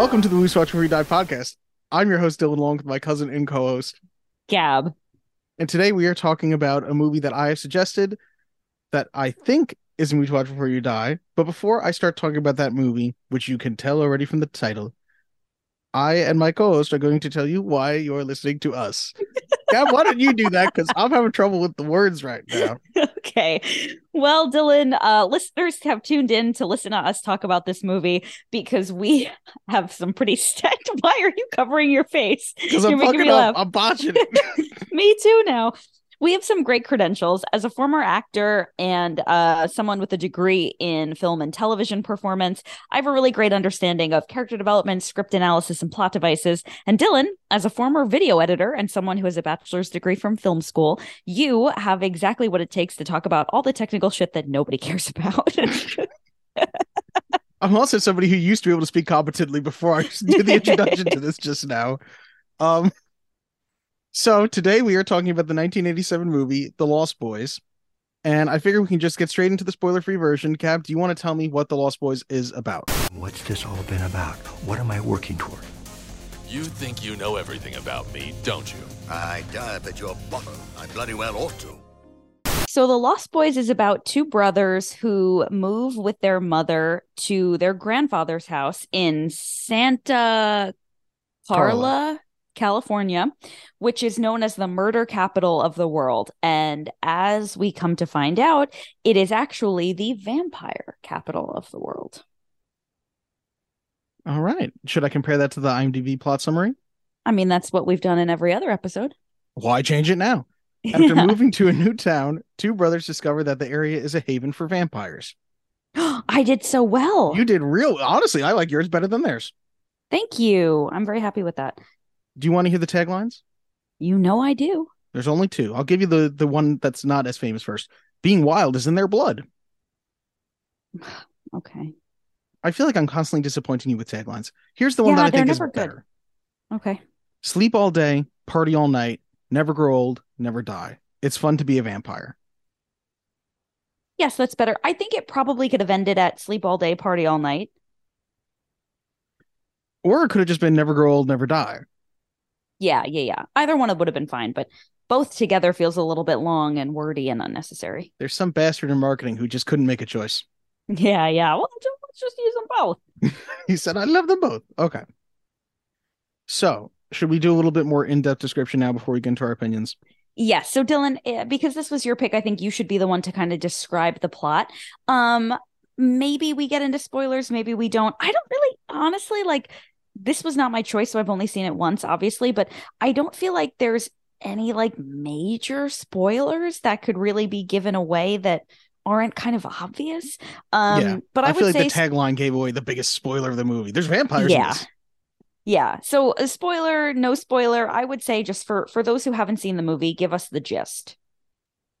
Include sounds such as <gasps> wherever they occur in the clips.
Welcome to the Movies to Watch Before You Die podcast. I'm your host, Dylan Long, with my cousin and co host. Gab. And today we are talking about a movie that I have suggested that I think is Movies to Watch Before You Die. But before I start talking about that movie, which you can tell already from the title, I and my co host are going to tell you why you're listening to us. Gab, why don't you do that? Because I'm having trouble with the words right now. <laughs> okay. Well, Dylan, uh, listeners have tuned in to listen to us talk about this movie because we <laughs> have some pretty stacked. <laughs> Why are you covering your face? Because I'm fucking up. I'm botching it. me too now we have some great credentials as a former actor and uh, someone with a degree in film and television performance. I have a really great understanding of character development, script analysis, and plot devices. And Dylan, as a former video editor and someone who has a bachelor's degree from film school, you have exactly what it takes to talk about all the technical shit that nobody <laughs> cares about. <laughs> I'm also somebody who used to be able to speak competently before I <laughs> did the introduction to this just now. Um, so today we are talking about the 1987 movie The Lost Boys. And I figure we can just get straight into the spoiler free version. Gab, do you want to tell me what The Lost Boys is about? What's this all been about? What am I working toward? You think you know everything about me, don't you? I dive at your bottom. I bloody well ought to. So, The Lost Boys is about two brothers who move with their mother to their grandfather's house in Santa Carla, Carla. California, which is known as the murder capital of the world. And as we come to find out, it is actually the vampire capital of the world. All right. Should I compare that to the IMDb plot summary? I mean, that's what we've done in every other episode. Why change it now? After yeah. <laughs> moving to a new town, two brothers discover that the area is a haven for vampires. <gasps> I did so well. You did real. Honestly, I like yours better than theirs. Thank you. I'm very happy with that. Do you want to hear the taglines? You know I do. There's only two. I'll give you the the one that's not as famous first. Being wild is in their blood. <sighs> okay. I feel like I'm constantly disappointing you with taglines. Here's the one yeah, that I think is good. better. Okay. Sleep all day, party all night, never grow old, never die. It's fun to be a vampire. Yes, that's better. I think it probably could have ended at sleep all day, party all night. Or it could have just been never grow old, never die. Yeah, yeah, yeah. Either one would have been fine, but both together feels a little bit long and wordy and unnecessary. There's some bastard in marketing who just couldn't make a choice. Yeah, yeah. Well, just, let's just use them both. <laughs> he said, I love them both. Okay. So, should we do a little bit more in depth description now before we get into our opinions? Yes. So, Dylan, eh, because this was your pick, I think you should be the one to kind of describe the plot. Um, maybe we get into spoilers, maybe we don't. I don't really, honestly, like this was not my choice, so I've only seen it once, obviously, but I don't feel like there's any like major spoilers that could really be given away that aren't kind of obvious. Um, yeah, but I, I feel like the tagline gave away the biggest spoiler of the movie. There's vampires. Yeah. Yeah. So a spoiler, no spoiler. I would say just for for those who haven't seen the movie, give us the gist.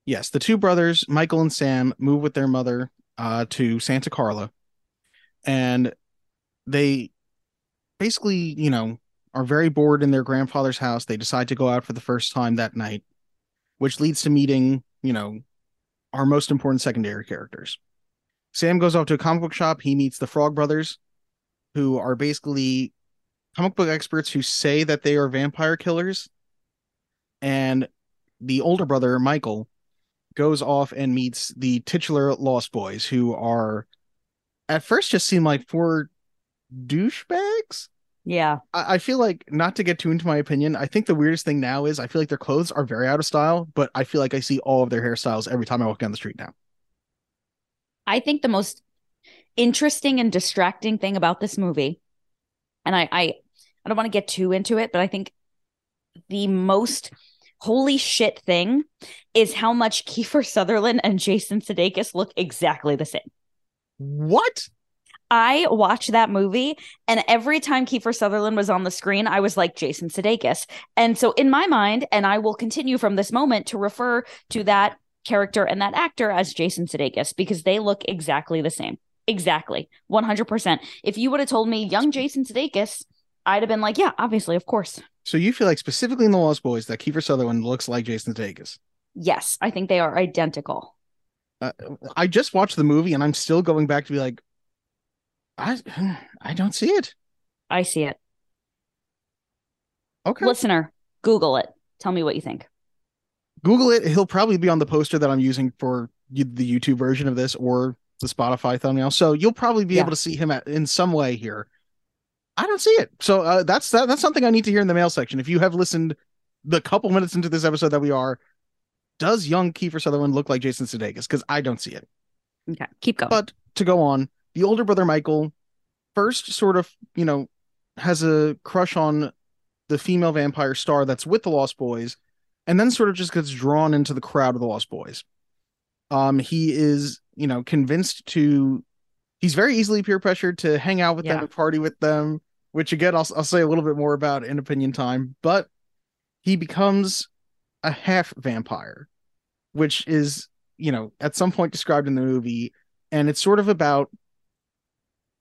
Yes, the two brothers, Michael and Sam, move with their mother uh, to Santa Carla, and they basically, you know, are very bored in their grandfather's house. They decide to go out for the first time that night, which leads to meeting, you know, our most important secondary characters. Sam goes off to a comic book shop. He meets the Frog Brothers, who are basically comic book experts who say that they are vampire killers. And the older brother, Michael, goes off and meets the titular Lost Boys, who are at first just seem like four douchebags. Yeah. I, I, feel like not to get too into my opinion, I think the weirdest thing now is I feel like their clothes are very out of style, but I feel like I see all of their hairstyles every time I walk down the street now. I think the most interesting and distracting thing about this movie, and I I, I don't want to get too into it, but I think the most holy shit thing is how much <laughs> Kiefer Sutherland and Jason Sudeikis look exactly the same. What? I watched that movie, and every time Kiefer Sutherland was on the screen, I was like Jason Sudeikis. And so, in my mind, and I will continue from this moment to refer to that character and that actor as Jason Sudeikis because they look exactly the same. Exactly, one hundred percent. If you would have told me young Jason Sudeikis, I'd have been like, yeah, obviously, of course. So you feel like specifically in the Lost Boys that Kiefer Sutherland looks like Jason Sudeikis? Yes, I think they are identical. Uh, I just watched the movie and I'm still going back to be like, I <sighs> I don't see it. I see it. Okay. Listener, Google it. Tell me what you think. Google it. He'll probably be on the poster that I'm using for the YouTube version of this or the Spotify thumbnail. So you'll probably be Yeah. able to see him at, in some way here. I don't see it. So uh, that's that, that's something I need to hear in the mail section. If you have listened the couple minutes into this episode that we are, does young Kiefer Sutherland look like Jason Sudeikis? Because I don't see it. Okay, keep going. But to go on, the older brother Michael first sort of, you know, has a crush on the female vampire star that's with the Lost Boys, and then sort of just gets drawn into the crowd of the Lost Boys. Um, he is, you know, convinced to he's very easily peer pressured to hang out with them and party with them, which again I'll I'll say a little bit more about in opinion time, but he becomes a half vampire, which is, you know, at some point described in the movie, and it's sort of about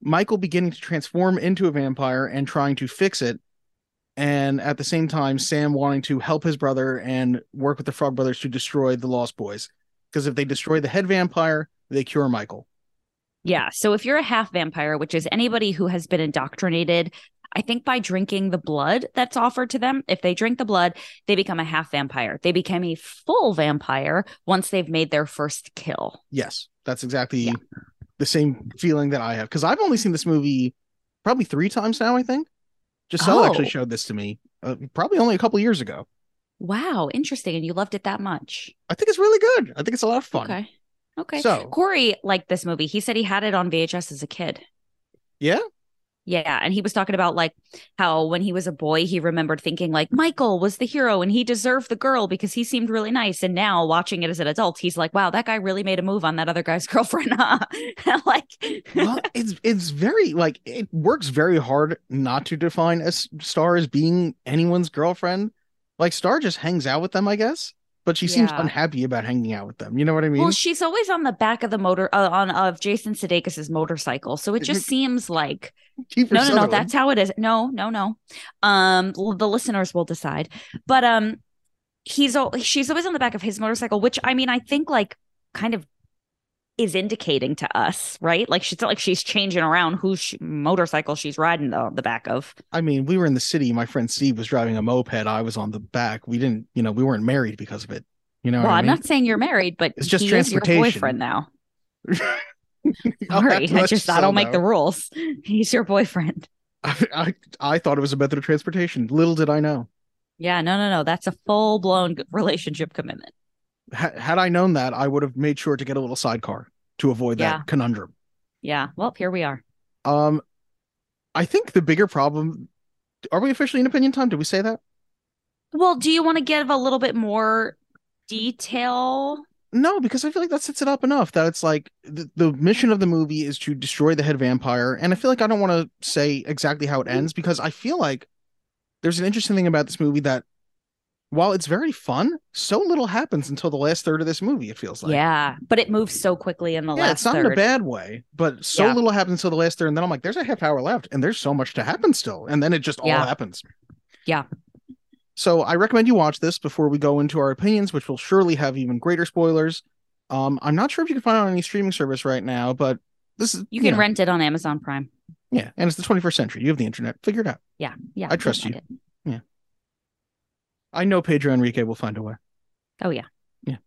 Michael beginning to transform into a vampire and trying to fix it. And at the same time, Sam wanting to help his brother and work with the Frog Brothers to destroy the Lost Boys. Because if they destroy the head vampire, they cure Michael. Yeah. So if you're a half vampire, which is anybody who has been indoctrinated, I think by drinking the blood that's offered to them, if they drink the blood, they become a half vampire. They become a full vampire once they've made their first kill. Yes, that's exactly Yeah. The same feeling that I have. Because I've only seen this movie probably three times now, I think. Giselle actually Oh. showed this to me uh, probably only a couple years ago. Wow. Interesting. And you loved it that much. I think it's really good. I think it's a lot of fun. Okay. Okay. So- Corey liked this movie. He said he had it on VHS as a kid. Yeah. Yeah, and he was talking about like how when he was a boy, he remembered thinking like Michael was the hero and he deserved the girl because he seemed really nice. And now watching it as an adult, he's like, wow, that guy really made a move on that other guy's <laughs> girlfriend. huh?" <laughs> like, well, it's it's very like it works very hard not to define a star as being anyone's girlfriend. Like Star just hangs out with them, I guess, but she seems Yeah. unhappy about hanging out with them. You know what I mean? well, she's always on the back of the motor uh, on of Jason Sudeikis's motorcycle, so it just seems like Kiefer no, no, no. That's how it is. No, no, no. Um, the listeners will decide. But um, he's she's always on the back of his motorcycle, which I mean, I think like kind of is indicating to us, right? Like she's not like she's changing around whose sh- motorcycle she's riding the the back of. I mean, we were in the city. My friend Steve was driving a moped. I was on the back. We didn't, you know, we weren't married because of it. You know well, what I I'm mean? not saying you're married, but It's just is your transportation. boyfriend now. <laughs> <laughs> Sorry, I just I don't make the rules. <laughs> He's your boyfriend. I, I I thought it was a method of transportation. Little did I know. Yeah, no, no, no. That's a full blown relationship commitment. Ha- had I known that, I would have made sure to get a little sidecar to avoid Yeah. that conundrum. Yeah. Well, here we are. Um, I think the bigger problem. Are we officially in opinion time? Did we say that? Well, do you want to give a little bit more detail? No, because I feel like that sets it up enough that it's like the, the mission of the movie is to destroy the head vampire. And I feel like I don't want to say exactly how it ends because I feel like there's an interesting thing about this movie that while it's very fun, so little happens until the last third of this movie, it feels like. yeah, but it moves so quickly in the last. yeah, last it's not third. in a bad way, but so Yeah. little happens until the last third. And then I'm like, there's a half hour left, and there's so much to happen still. And then it just all happens. Yeah. So I recommend you watch this before we go into our opinions, which will surely have even greater spoilers. Um, I'm not sure if you can find it on any streaming service right now, but this is You can know, rent it on Amazon Prime. Yeah, and it's the 21st century. You have the internet. Figure it out. Yeah, yeah. I trust you. it. I know Pedro Enrique will find a way. Oh yeah. Yeah.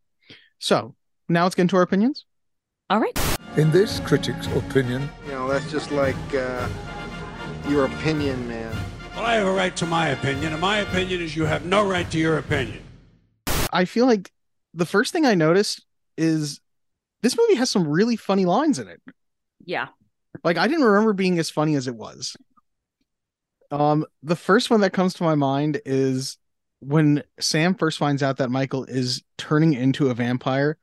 So now let's get into our opinions. All right. In this critic's opinion, You know, that's just like uh, your opinion, man. Well, I have a right to my opinion, and my opinion is you have no right to your opinion. I feel like the first thing I noticed is this movie has some really funny lines in it. Yeah. Like I didn't remember being as funny as it was. Um, the first one that comes to my mind is when Sam first finds out that Michael is turning into a vampire,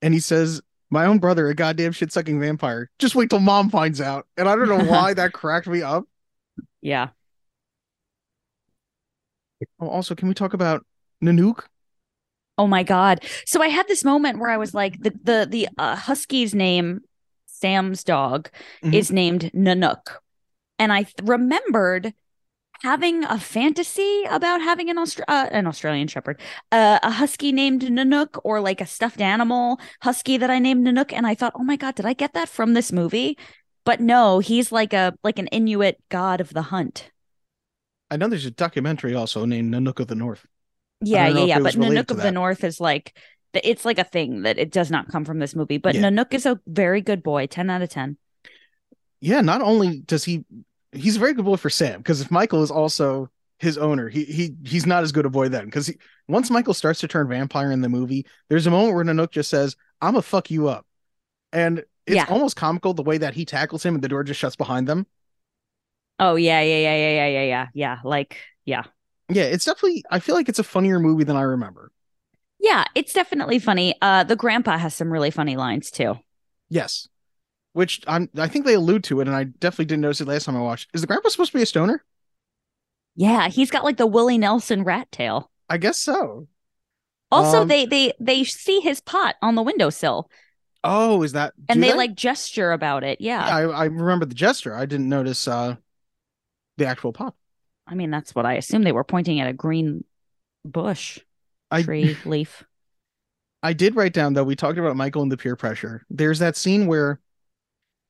and he says, "My own brother, a goddamn shit sucking vampire." Just wait till mom finds out, and I don't know why <laughs> that cracked me up. Yeah. Oh, also, can we talk about Nanook? Oh my god. So I had this moment where I was like, the the the uh, husky's name, Sam's dog, Mhm. is named Nanook, and I th- remembered having a fantasy about having an Austra- uh, an Australian Shepherd, uh, a husky named Nanook, or like a stuffed animal husky that I named Nanook, and I thought, oh my god, did I get that from this movie? But no, he's like a like an Inuit god of the hunt. I know there's a documentary also named Nanook of the North. Yeah, yeah, yeah. But Nanook of the. North is like it's like a thing that it does not come from this movie. But Yeah. Nanook is a very good boy, ten out of ten. Yeah, not only does he he's a very good boy for Sam, because if Michael is also his owner, he he he's not as good a boy then. Because once Michael starts to turn vampire in the movie, there's a moment where Nanook just says, I'm gonna fuck you up. And it's Yeah. almost comical the way that he tackles him and the door just shuts behind them. Oh yeah, yeah, yeah, yeah, yeah, yeah, yeah, yeah. Like yeah, Yeah, it's definitely I feel like it's a funnier movie than I remember. yeah. It's definitely funny. Uh, the grandpa has some really funny lines too. Yes. Which I'm I think they allude to it, and I definitely didn't notice it last time I watched. Is the grandpa supposed to be a stoner? Yeah, he's got like the Willie Nelson rat tail. I guess so. Also, Um, they they they see his pot on the windowsill Oh, is that and do they, like gesture about it. Yeah. I, I remember the gesture. I didn't notice uh the actual pot. I mean, that's what I assume they were pointing at a green bush, I tree, <laughs> leaf. I did write down though. We talked about Michael and the peer pressure. There's that scene where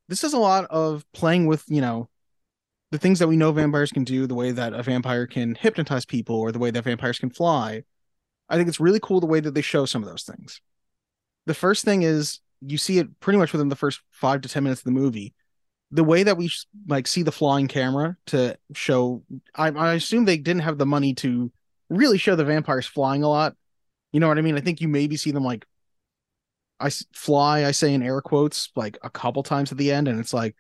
this is a lot of playing with you know the things that we know vampires can do, the way that a vampire can hypnotize people, or the way that vampires can fly. I think it's really cool the way that they show some of those things. The first thing is you see it pretty much within the first five to ten minutes of the movie. The way that we like see the flying camera to show, I, I assume they didn't have the money to really show the vampires flying a lot. You know what I mean? I think you maybe see them like I fly, I say in air quotes, like a couple times at the end, and it's like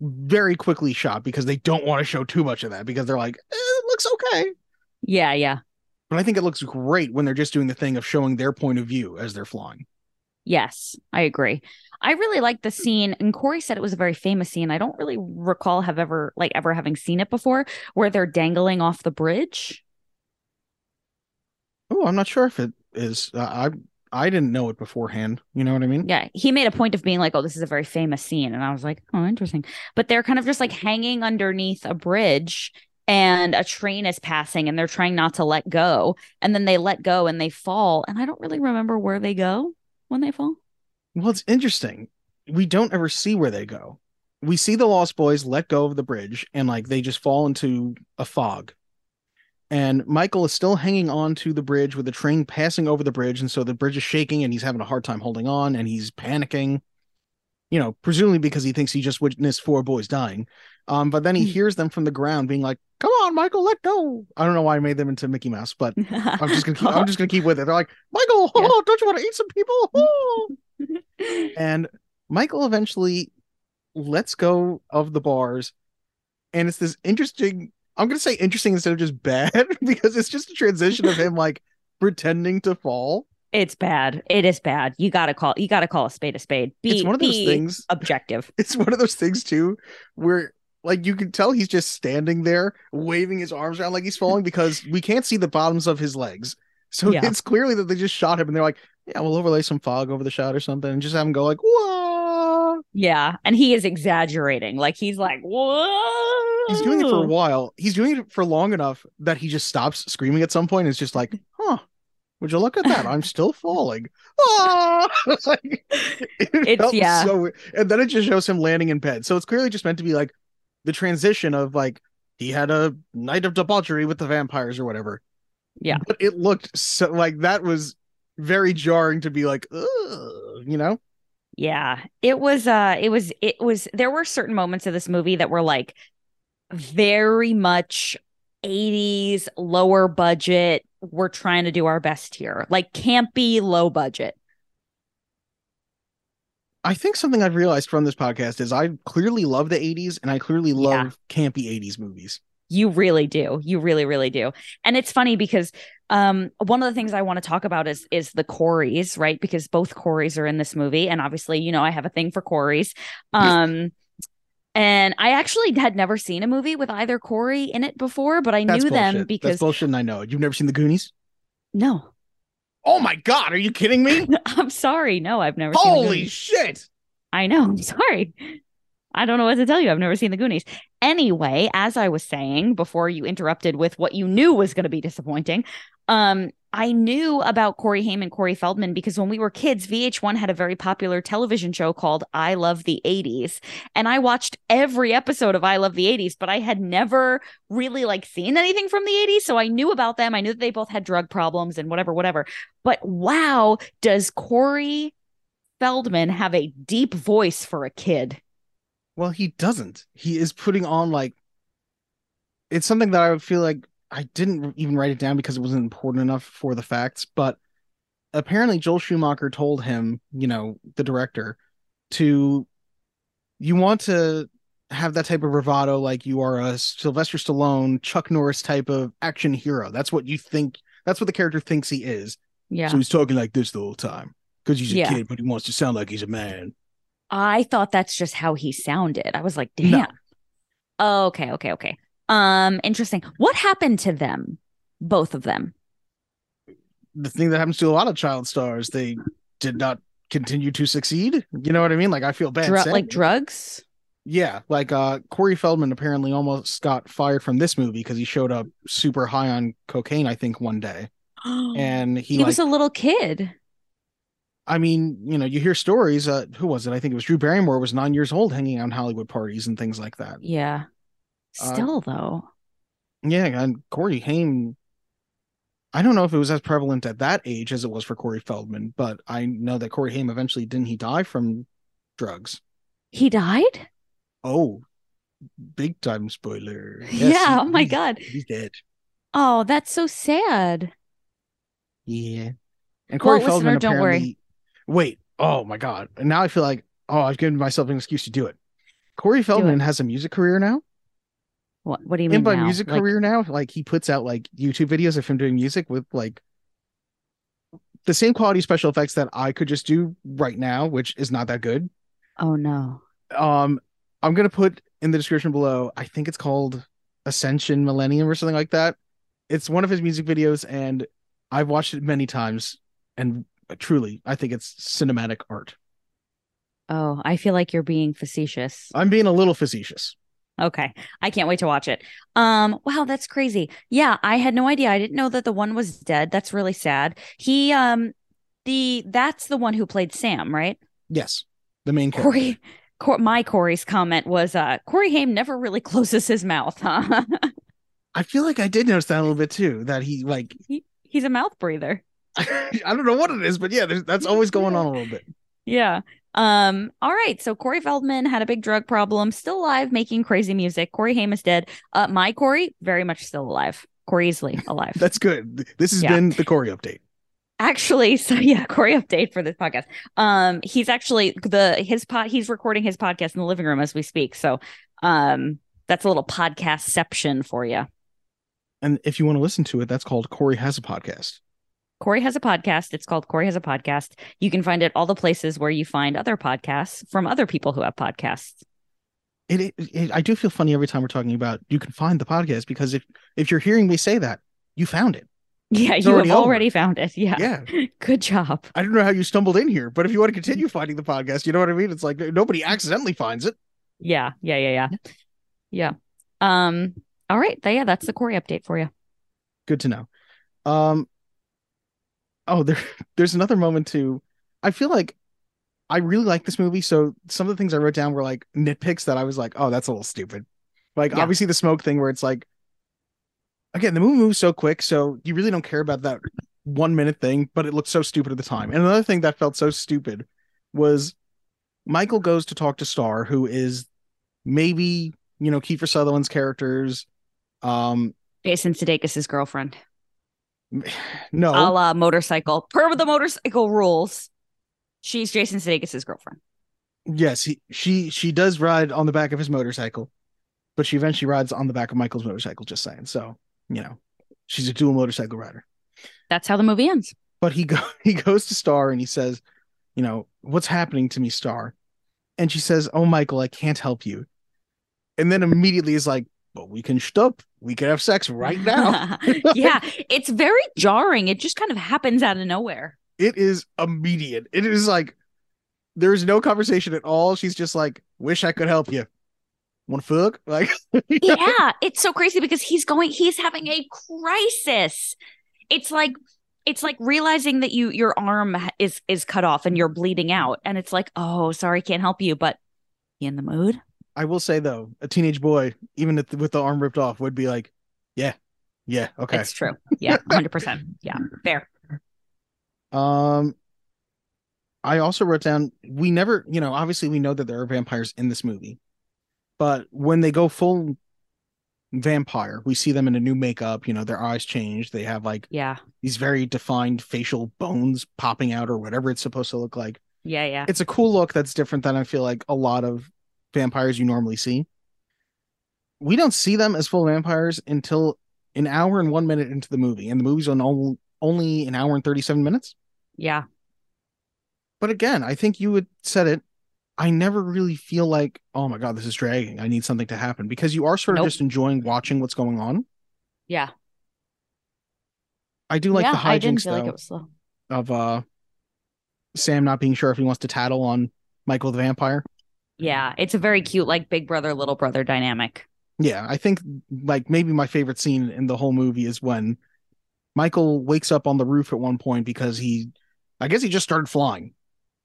very quickly shot because they don't want to show too much of that because they're like, eh, it looks okay. Yeah, yeah. But I think it looks great when they're just doing the thing of showing their point of view as they're flying. Yes, I agree. I really like the scene, and Corey said it was a very famous scene. I don't really recall have ever like ever having seen it before, where they're dangling off the bridge. Oh, I'm not sure if it is. Uh, I I didn't know it beforehand. You know what I mean? Yeah, he made a point of being like, "Oh, this is a very famous scene," and I was like, "Oh, interesting." But they're kind of just like hanging underneath a bridge, and a train is passing, and they're trying not to let go, and then they let go and they fall, and I don't really remember where they go when they fall. Well, it's interesting. We don't ever see where they go. We see the Lost Boys let go of the bridge and like they just fall into a fog. And Michael is still hanging on to the bridge with the train passing over the bridge. And so the bridge is shaking and he's having a hard time holding on and he's panicking, you know, presumably because he thinks he just witnessed four boys dying. Um, but then he Hmm. hears them from the ground being like, Come on, Michael, let go. I don't know why I made them into Mickey Mouse, but I'm just gonna keep I'm just gonna keep with it. They're like, Michael, <laughs> Yeah. oh, don't you want to eat some people? Oh <laughs> <laughs> and Michael eventually lets go of the bars, and it's this interesting. I'm gonna say interesting instead of just bad <laughs> because it's just a transition of him <laughs> like pretending to fall. It's bad. It is bad. You gotta call. You gotta call a spade a spade. Be, it's one of those things. <laughs> Objective. It's one of those things too, where like you can tell he's just standing there waving his arms around like he's falling because we can't see the bottoms of his legs. So Yeah. it's clearly that they just shot him and they're like, yeah, we'll overlay some fog over the shot or something and just have him go like, whoa. Yeah, and he is exaggerating. Like he's like, whoa. he's doing it for a while. He's doing it for long enough that he just stops screaming at some point. And it's just like, huh? Would you look at that? I'm still <laughs> falling. Ah! It's <laughs> like, it It's- yeah. so weird. and then it just shows him landing in bed. So it's clearly just meant to be like the transition of like he had a night of debauchery with the vampires or whatever. Yeah. But it looked so like that was very jarring to be like, you know? Yeah, it was. Uh, it was. It was. There were certain moments of this movie that were like very much 80s lower budget. We're trying to do our best here, like campy, low budget. I think something I've realized from this podcast is I clearly love the 80s and I clearly love Yeah. campy 80s movies. You really do. You really, really do. And it's funny because um one of the things I want to talk about is is the Coreys, right? Because both Coreys are in this movie. And obviously, you know, I have a thing for Coreys. Um and I actually had never seen a movie with either Corey in it before, but I That's knew them because That's bullshit and I know. You've never seen the Goonies? no. Oh my god, are you kidding me? <laughs> I'm sorry. No, I've never seen Holy shit. I know. I'm sorry. I don't know what to tell you. I've never seen the Goonies. Anyway, as I was saying before you interrupted with what you knew was going to be disappointing, um, I knew about Corey Haim and Corey Feldman because when we were kids, VH1 had a very popular television show called I Love the 80s. And I watched every episode of I Love the 80s, but I had never really like seen anything from the 80s. So I knew about them. I knew that they both had drug problems and whatever, whatever. But wow, does Corey Feldman have a deep voice for a kid? Well, he doesn't. He is putting on like it's something that I would feel like I didn't even write it down because it wasn't important enough for the facts, but apparently Joel Schumacher told him, you know, the director, to you want to have that type of bravado like you are a Sylvester Stallone, Chuck Norris type of action hero. That's what you think that's what the character thinks he is. Yeah. So he's talking like this the whole time. Because he's a Yeah. kid, but he wants to sound like he's a man. I thought that's just how he sounded. I was like, damn. Oh, okay, okay, okay. Um, interesting. What happened to them? Both of them. the thing that happens to a lot of child stars, they did not continue to succeed. You know what I mean? Like I feel bad. Saying like drugs? Yeah, like uh Corey Feldman apparently almost got fired from this movie because he showed up super high on cocaine, I think, one day. <gasps> And he, he like, was a little kid. I mean, you know, you hear stories, uh who was it? I think it was Drew Barrymore was nine years old hanging out in Hollywood parties and things like that. Yeah. Uh, Still though. Yeah, and Corey Haim I don't know if it was as prevalent at that age as it was for Corey Feldman, but I know that Corey Haim eventually didn't he die from drugs? He died? Oh, big time spoiler. Yeah, oh my God. He's dead. Oh, that's so sad. Yeah. And Well, Corey listener, Feldman don't worry. Wait. Oh my god. And now I feel like oh I've given myself an excuse to do it. Corey Feldman has a music career now. What what do you mean? And by now? music Like, career now, like he puts out like YouTube videos of him doing music with like the same quality special effects that I could just do right now, which is not that good. Oh no. Um I'm gonna put in the description below, I think it's called Ascension Millennium or something like that. It's one of his music videos, and I've watched it many times, and truly, I think it's cinematic art. Oh, I feel like you're being facetious. I'm being a little facetious. Okay. I can't wait to watch it. Um, wow, that's crazy. Yeah, I had no idea. I didn't know that the one was dead. That's really sad. He um the that's the one who played Sam, right? Yes, the main character. Corey Cor- my Corey's comment was uh Corey Haim never really <laughs> closes his mouth, huh? I feel like I did notice that a little bit too. That he like he, he's a mouth breather. <laughs> I don't know what it is, but yeah, that's always going on a little bit. Yeah. Um, all right. So Corey Feldman had a big drug problem, still alive, making crazy music. Corey Haim is dead. Uh, my Corey, very much still alive. Corey Easley, alive. <laughs> That's good. This has Yeah. been the Corey update. actually, <laughs> so yeah, Corey update for this podcast. Um, he's actually the his pod he's recording his podcast in the living room as we speak. So um that's a little podcastception for you. And if you want to listen to it, that's called Corey has a podcast. Corey has a podcast. It's called Corey has a podcast. You can find it all the places where you find other podcasts from other people who have podcasts. It, it, it I do feel funny every time we're talking about you can find the podcast because if if you're hearing me say that, you found it. Yeah, It's you already have over. found it. Yeah. Yeah. <laughs> Good job. I don't know how you stumbled in here, but if you want to continue finding the podcast, you know what I mean? It's like nobody accidentally finds it. Yeah. Yeah. Yeah. Yeah. Yeah. Um, all right. Yeah, that's the Corey update for you. Good to know. Um Oh, there <laughs> there's another moment too. I feel like I really like this movie, so some of the things I wrote down were like nitpicks that I was like, "Oh, that's a little stupid." Like Yeah. obviously the smoke thing where it's like again, the movie moves so quick, so you really don't care about that 1 minute thing, but it looked so stupid at the time. And another thing that felt so stupid was Michael goes to talk to Star, who is maybe, you know, Kiefer Sutherland's characters um Jason Sudeikis' girlfriend. <sighs> no A la motorcycle. Per the motorcycle rules. She's Jason Sudeikis' girlfriend. Yes, he, she she does ride on the back of his motorcycle, but she eventually rides on the back of Michael's motorcycle. Just saying. So you know, she's a dual motorcycle rider. That's how the movie ends. But he go <laughs> he goes to Star and he says, you know, what's happening to me, Star? And she says, "Oh, Michael, I can't help you." And then immediately is like, "But we can stop. We can have sex right <laughs> now." yeah. It's very jarring. It just kind of happens out of nowhere. it is immediate. It is like there's no conversation at all. She's just like, "Wish I could help you." Want to fuck? <laughs> Like, yeah, it's so crazy because he's going, he's having a crisis. It's like it's like realizing that you your arm is is cut off and you're bleeding out and it's like oh sorry can't help you but you in the mood I will say though, a teenage boy, even if, with the arm ripped off, would be like, yeah, yeah, okay. it's true yeah <laughs> 100% yeah fair Um, I also wrote down we never, you know, obviously we know that there are vampires in this movie, but when they go full vampire, we see them in a new makeup. You know, their eyes change. They have like yeah these very defined facial bones popping out or whatever it's supposed to look like. yeah yeah It's a cool look that's different than I feel like a lot of vampires you normally see. We don't see them as full vampires until an hour and one minute into the movie, and the movie's on only only an hour and 37 minutes. yeah But again, I think you would said it. I never really feel like, oh my god, this is dragging. I need something to happen because you are sort of Nope. just enjoying watching what's going on. yeah I do like yeah the hijinks feel though like it was slow of uh Sam not being sure if he wants to tattle on Michael the vampire. Yeah it's a very cute like big brother little brother dynamic Yeah, I think like maybe my favorite scene in the whole movie is when Michael wakes up on the roof at one point because he, I guess he just started flying.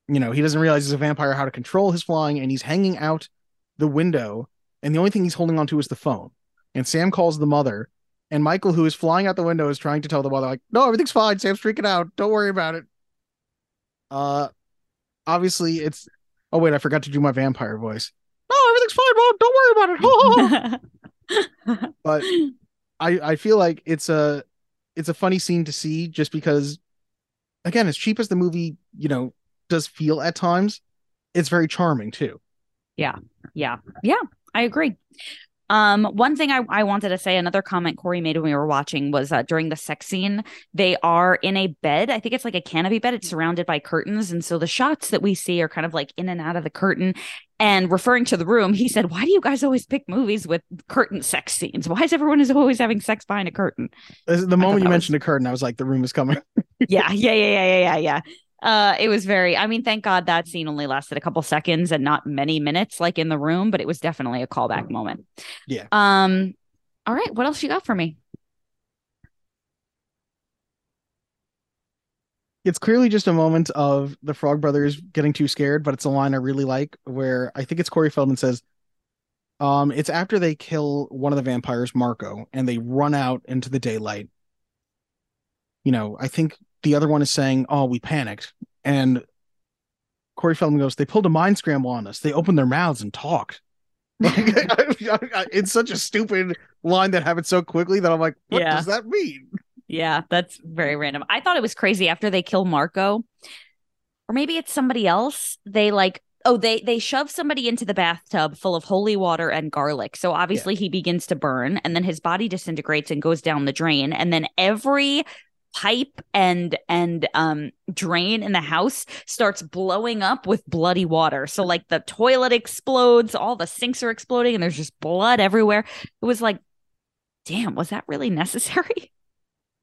You know, he doesn't realize he's a vampire how to control his flying, and he's hanging out the window, and the only thing he's holding onto is the phone. And Sam calls the mother, and Michael, who is flying out the window, is trying to tell the mother like, "No, everything's fine. Sam's freaking out. Don't worry about it." Uh, obviously it's. Oh wait, I forgot to do my vampire voice. No, everything's fine, mom. Don't worry about it. <laughs> <laughs> but I I feel like it's a it's a funny scene to see just because again as cheap as the movie you know does feel at times it's very charming too Yeah. Yeah. Yeah. I agree. Um, one thing I, I wanted to say, another comment Corey made when we were watching was uh, during the sex scene, they are in a bed. I think it's like a canopy bed. It's surrounded by curtains. And so the shots that we see are kind of like in and out of the curtain. And referring to the room, he said, Why do you guys always pick movies with curtain sex scenes? Why is everyone is always having sex behind a curtain? The moment you was- mentioned a curtain i was like the room is coming yeah, yeah, yeah, yeah, yeah, yeah. Uh, it was very. I mean, thank God that scene only lasted a couple seconds and not many minutes, like in the room. But it was definitely a callback moment. Yeah. Um. All right. What else you got for me? it's clearly just a moment of the frog brothers getting too scared but it's a line i really like where i think it's corey feldman says um it's after they kill one of the vampires marco and they run out into the daylight you know i think the other one is saying oh we panicked and corey feldman goes they pulled a mind scramble on us they opened their mouths and talked <laughs> like, <laughs> it's such a stupid line that happened so quickly that i'm like what Yeah. does that mean Yeah, that's very random. I thought it was crazy after they kill Marco, or maybe it's somebody else. They like. Oh, they they shove somebody into the bathtub full of holy water and garlic. So obviously he begins to burn and then his body disintegrates and goes down the drain and then every pipe and and um drain in the house starts blowing up with bloody water. So like the toilet explodes, all the sinks are exploding and there's just blood everywhere. It was like damn, was that really <laughs> necessary?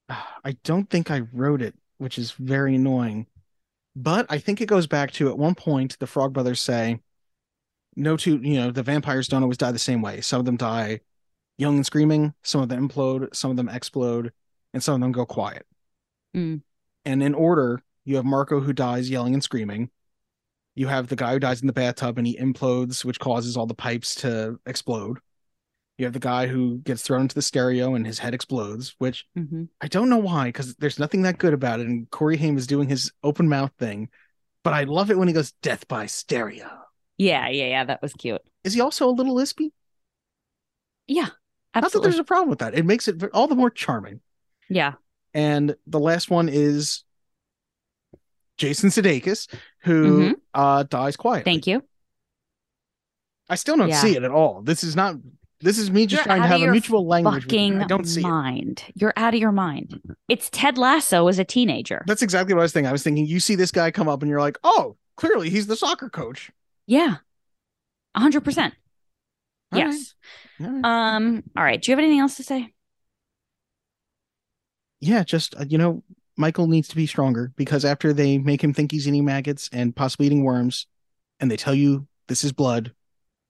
I don't think I wrote it, which is very annoying. But I think it goes back to at one point the Frog Brothers say, "No two, you know, the vampires don't always die the same way. Some of them die young and screaming, some of them implode, some of them explode, and some of them go quiet." Mm. And in order, you have Marco who dies yelling and screaming. You have the guy who dies in the bathtub and he implodes, which causes all the pipes to explode. You have the guy who gets thrown into the stereo and his head explodes, which Mm-hmm. I don't know why, because there's nothing that good about it. And Corey Haim is doing his open mouth thing, but I love it when he goes death by stereo. Yeah, yeah, yeah. That was cute. Is he also a little lispy? Yeah, Not that there's a problem with that. It makes it all the more charming. Yeah. And the last one is Jason Sudeikis, who Mhm. uh dies quietly. Thank you. I still don't Yeah. see it at all. This is not. This is me just You're trying to have a mutual language. Fucking I don't see it. mind. You're out of your mind. It's Ted Lasso as a teenager. That's exactly what I was thinking. I was thinking you see this guy come up and you're like, oh, clearly he's the soccer coach. yeah. A hundred percent. Yes. All right. Um, all right. Do you have anything else to say? Yeah, just uh, you know, Michael needs to be stronger because after they make him think he's eating maggots and possibly eating worms, and they tell you this is blood,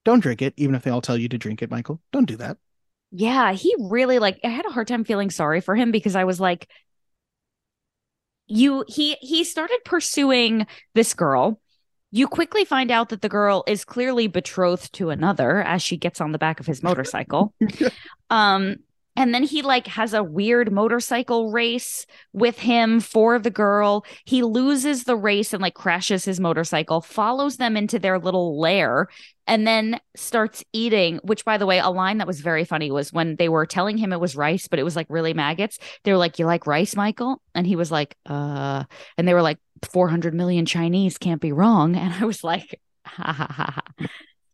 don't drink it, even if they all tell you to drink it, Michael. Don't do that. Yeah, he really like I had a hard time feeling sorry for him because I was like you he he started pursuing this girl. You quickly find out that the girl is clearly betrothed to another as she gets on the back of his motorcycle. <laughs> um and then he like has a weird motorcycle race with him for the girl. He loses the race and like crashes his motorcycle, follows them into their little lair, and then starts eating. Which, by the way, a line that was very funny was when they were telling him it was rice, but it was like really maggots. They were like, You like rice, Michael? And he was like, Uh, and they were like, 400 million Chinese can't be wrong. And I was like, <laughs> Ha ha ha ha.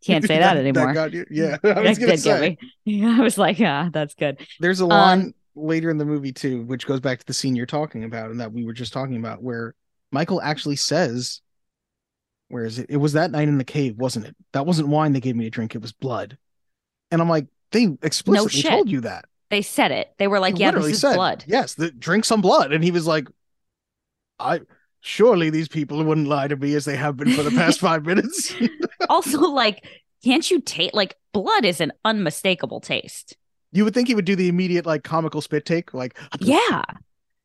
Can't <laughs> say that, anymore. got you? Yeah, <laughs> I was That did get say. me. Yeah, <laughs> I was like, yeah, that's good. There's a Um, line later in the movie too, which goes back to the scene you're talking about and that we were just talking about, where Michael actually says, "Where is it? It was that night in the cave, wasn't it? That wasn't wine they gave me to drink; it was blood." And I'm like, they explicitly shit. told you that. They said it. They were like, They yeah, this is said, blood. Yes, the, drink some blood, and he was like, "I." Surely these people wouldn't lie to me as they have been for the past five minutes. Also, <laughs> like, can't you taste like blood is an unmistakable taste? you would think he would do the immediate like comical spit take, like <laughs> Yeah.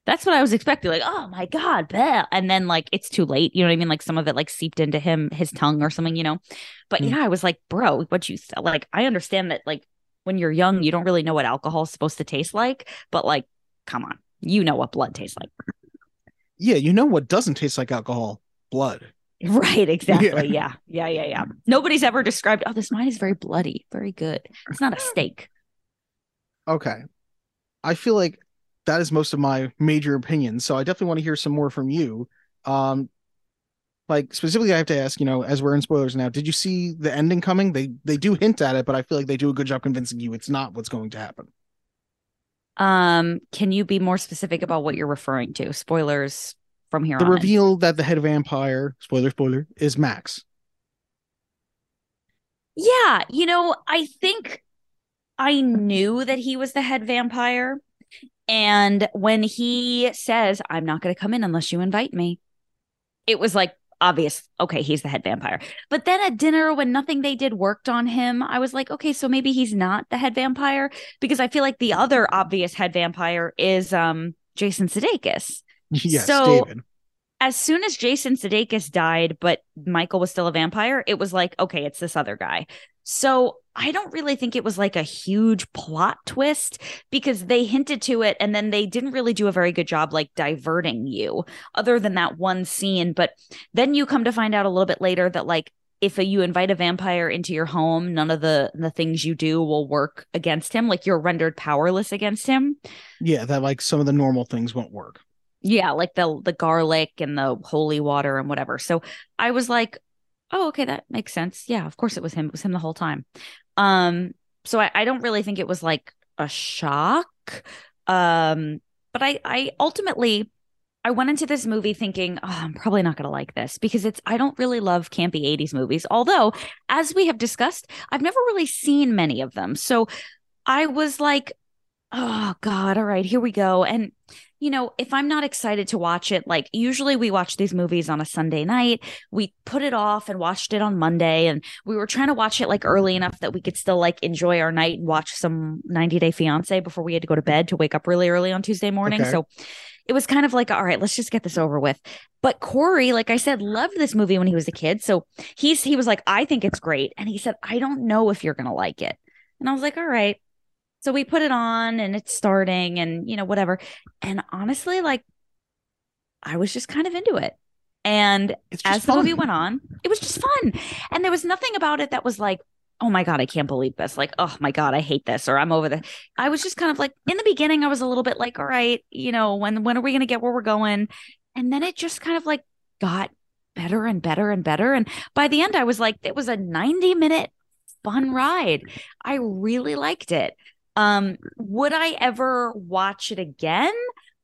That's what I was expecting. Like, oh my God, bleh. and then like it's too late. You know what I mean? Like some of it like seeped into him, his tongue or something, you know. But Hmm. yeah, I was like, bro, what you like, I understand that like when you're young, you don't really know what alcohol is supposed to taste like, but like, come on, you know what blood tastes like. yeah, you know what doesn't taste like alcohol? Blood. Right, <laughs> exactly. Yeah. yeah, yeah, yeah, Nobody's ever described, oh, this wine is very bloody, very good. It's not a steak. Okay. I feel like that is most of my major opinions. So I definitely want to hear some more from you. Um like specifically I have to ask, you know, as we're in spoilers now, did you see the ending coming? They they do hint at it, but I feel like they do a good job convincing you it's not what's going to happen. Um, can you be more specific about what you're referring to? Spoilers from here The on. in. reveal that the head vampire, spoiler spoiler, is Max. Yeah, you know, I think I knew that he was the head vampire. And when he says, I'm not going to come in unless you invite me, it was like obvious. Okay, he's the head vampire. But then at dinner, when nothing they did worked on him, I was like, okay, so maybe he's not the head vampire because I feel like the other obvious head vampire is um Jason Sudeikis. <laughs> yes, So- David. as soon as Jason Sudeikis died, but Michael was still a vampire, it was like, okay, it's this other guy. So I don't really think it was like a huge plot twist because they hinted to it and then they didn't really do a very good job like diverting you other than that one scene. But then you come to find out a little bit later that like if you invite a vampire into your home, none of the the things you do will work against him. Like you're rendered powerless against him. Yeah, that like some of the normal things won't work. Yeah, like the the garlic and the holy water and whatever. So I was like, oh, okay, that makes sense. Yeah, of course it was him. It was him the whole time. Um, so I, I don't really think it was like a shock. Um, but I I ultimately I went into this movie thinking, oh, I'm probably not gonna like this because it's I don't really love campy 80s movies. Although, as we have discussed, I've never really seen many of them. So I was like, oh God, all right, here we go. And you know, if I'm not excited to watch it, like usually we watch these movies on a Sunday night, we put it off and watched it on Monday. And we were trying to watch it like early enough that we could still like enjoy our night and watch some 90 Day Fiance before we had to go to bed to wake up really early on Tuesday morning. Okay. So it was kind of like, all right, let's just get this over with. But Corey, like I said, loved this movie when he was a kid. So he's he was like, I think it's great. And he said, I don't know if you're gonna like it. And I was like, all right. So we put it on and it's starting and you know, whatever. And honestly, like I was just kind of into it. And as the movie went on, it was just fun. And there was nothing about it that was like, oh my God, I can't believe this. Like, oh my God, I hate this, or I'm over the I was just kind of like in the beginning, I was a little bit like, all right, you know, when when are we gonna get where we're going? And then it just kind of like got better and better and better. And by the end, I was like, it was a 90 minute fun ride. I really liked it. Um, would I ever watch it again?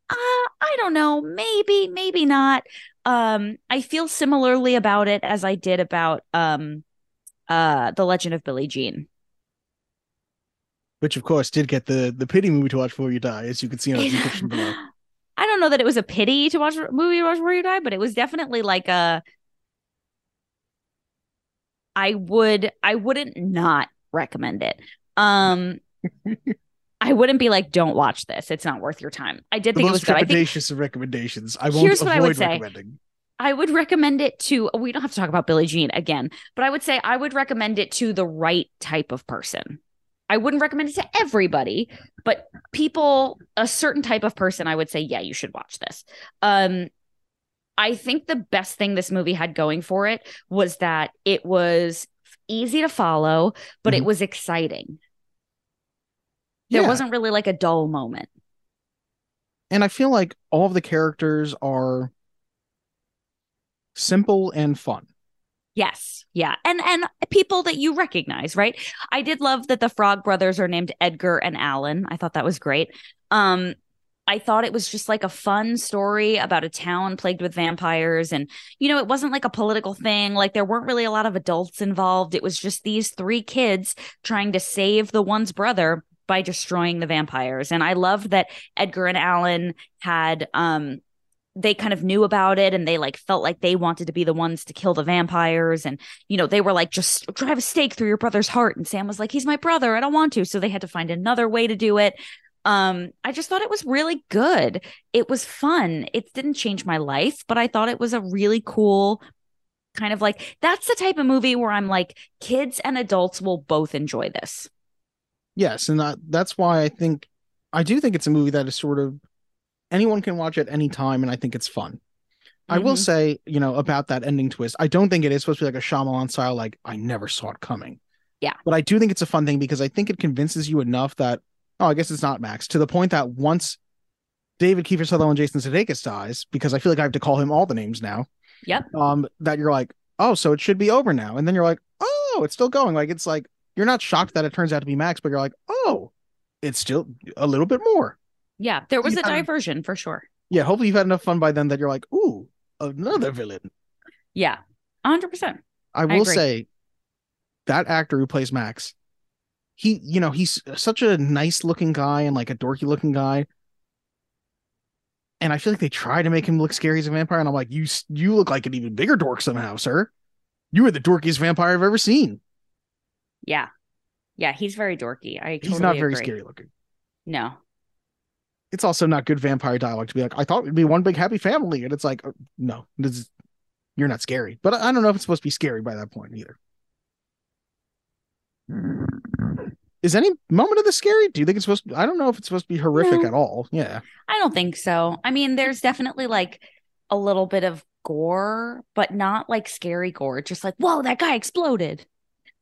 Uh, I don't know. Maybe, maybe not. Um, I feel similarly about it as I did about um uh The Legend of Billie Jean. Which of course did get the the pity movie to watch before you die, as you can see on the description below. <laughs> I don't know that it was a pity to watch a movie to watch Before You Die, but it was definitely like a I would I wouldn't not recommend it. Um I wouldn't be like, don't watch this. It's not worth your time. I did The think it was good. I think of recommendations. I won't Here's what I avoid would say. I would recommend it to, we don't have to talk about Billie Jean again, but I would say I would recommend it to the right type of person. I wouldn't recommend it to everybody, but people, a certain type of person, I would say, yeah, you should watch this. Um, I think the best thing this movie had going for it was that it was easy to follow, but it Mhm. was exciting. There Yeah. wasn't really like a dull moment. and I feel like all of the characters are simple and fun. Yes. Yeah. And and people that you recognize, right? I did love that the Frog brothers are named Edgar and Alan. I thought that was great. Um I thought it was just like a fun story about a town plagued with vampires and you know, it wasn't like a political thing. Like there weren't really a lot of adults involved. It was just these three kids trying to save the one's brother by destroying the vampires. And I loved that Edgar and Alan had um they kind of knew about it and they like felt like they wanted to be the ones to kill the vampires. And you know they were like just drive a stake through your brother's heart. And Sam was like he's my brother. I don't want to. So they had to find another way to do it. Um I just thought it was really good. It was fun. It didn't change my life but I thought it was a really cool kind of like that's the type of movie where I'm like kids and adults will both enjoy this Yes, and that, that's why I think I do think it's a movie that is sort of anyone can watch at any time, and I think it's fun. I will Mhm. say, you know, about that ending twist, I don't think it is supposed to be like a Shyamalan style, like I never saw it coming. Yeah. But I do think it's a fun thing because I think it convinces you enough that, oh, I guess it's not Max, to the point that once David Kiefer Sutherland, Jason Sudeikis dies, because I feel like I have to call him all the names now. Yep. Um, that you're like, oh, so it should be over now, and then you're like, oh, it's still going. Like it's like you're not shocked that it turns out to be Max, but you're like, oh, it's still a little bit more. yeah there was a diversion for sure Yeah, hopefully you've had enough fun by then that you're like, ooh, another villain. yeah 100% I will agree. say that actor who plays Max, he, you know, he's such a nice looking guy and like a dorky looking guy. And I feel like they try to make him look scary as a vampire, and I'm like, you, you look like an even bigger dork somehow, sir. You are the dorkiest vampire I've ever seen. Yeah. Yeah, he's very dorky. I totally He's not very agree. scary looking. No. It's also not good vampire dialogue to be like, I thought it'd be one big happy family, and it's like, uh, no, this is, you're not scary. But I don't know if it's supposed to be scary by that point either. Is any moment of this scary? Do you think it's supposed to? I don't know if it's supposed to be horrific No. at all. Yeah, I don't think so. I mean, there's definitely like a little bit of gore, but not like scary gore. Just like, whoa, that guy exploded.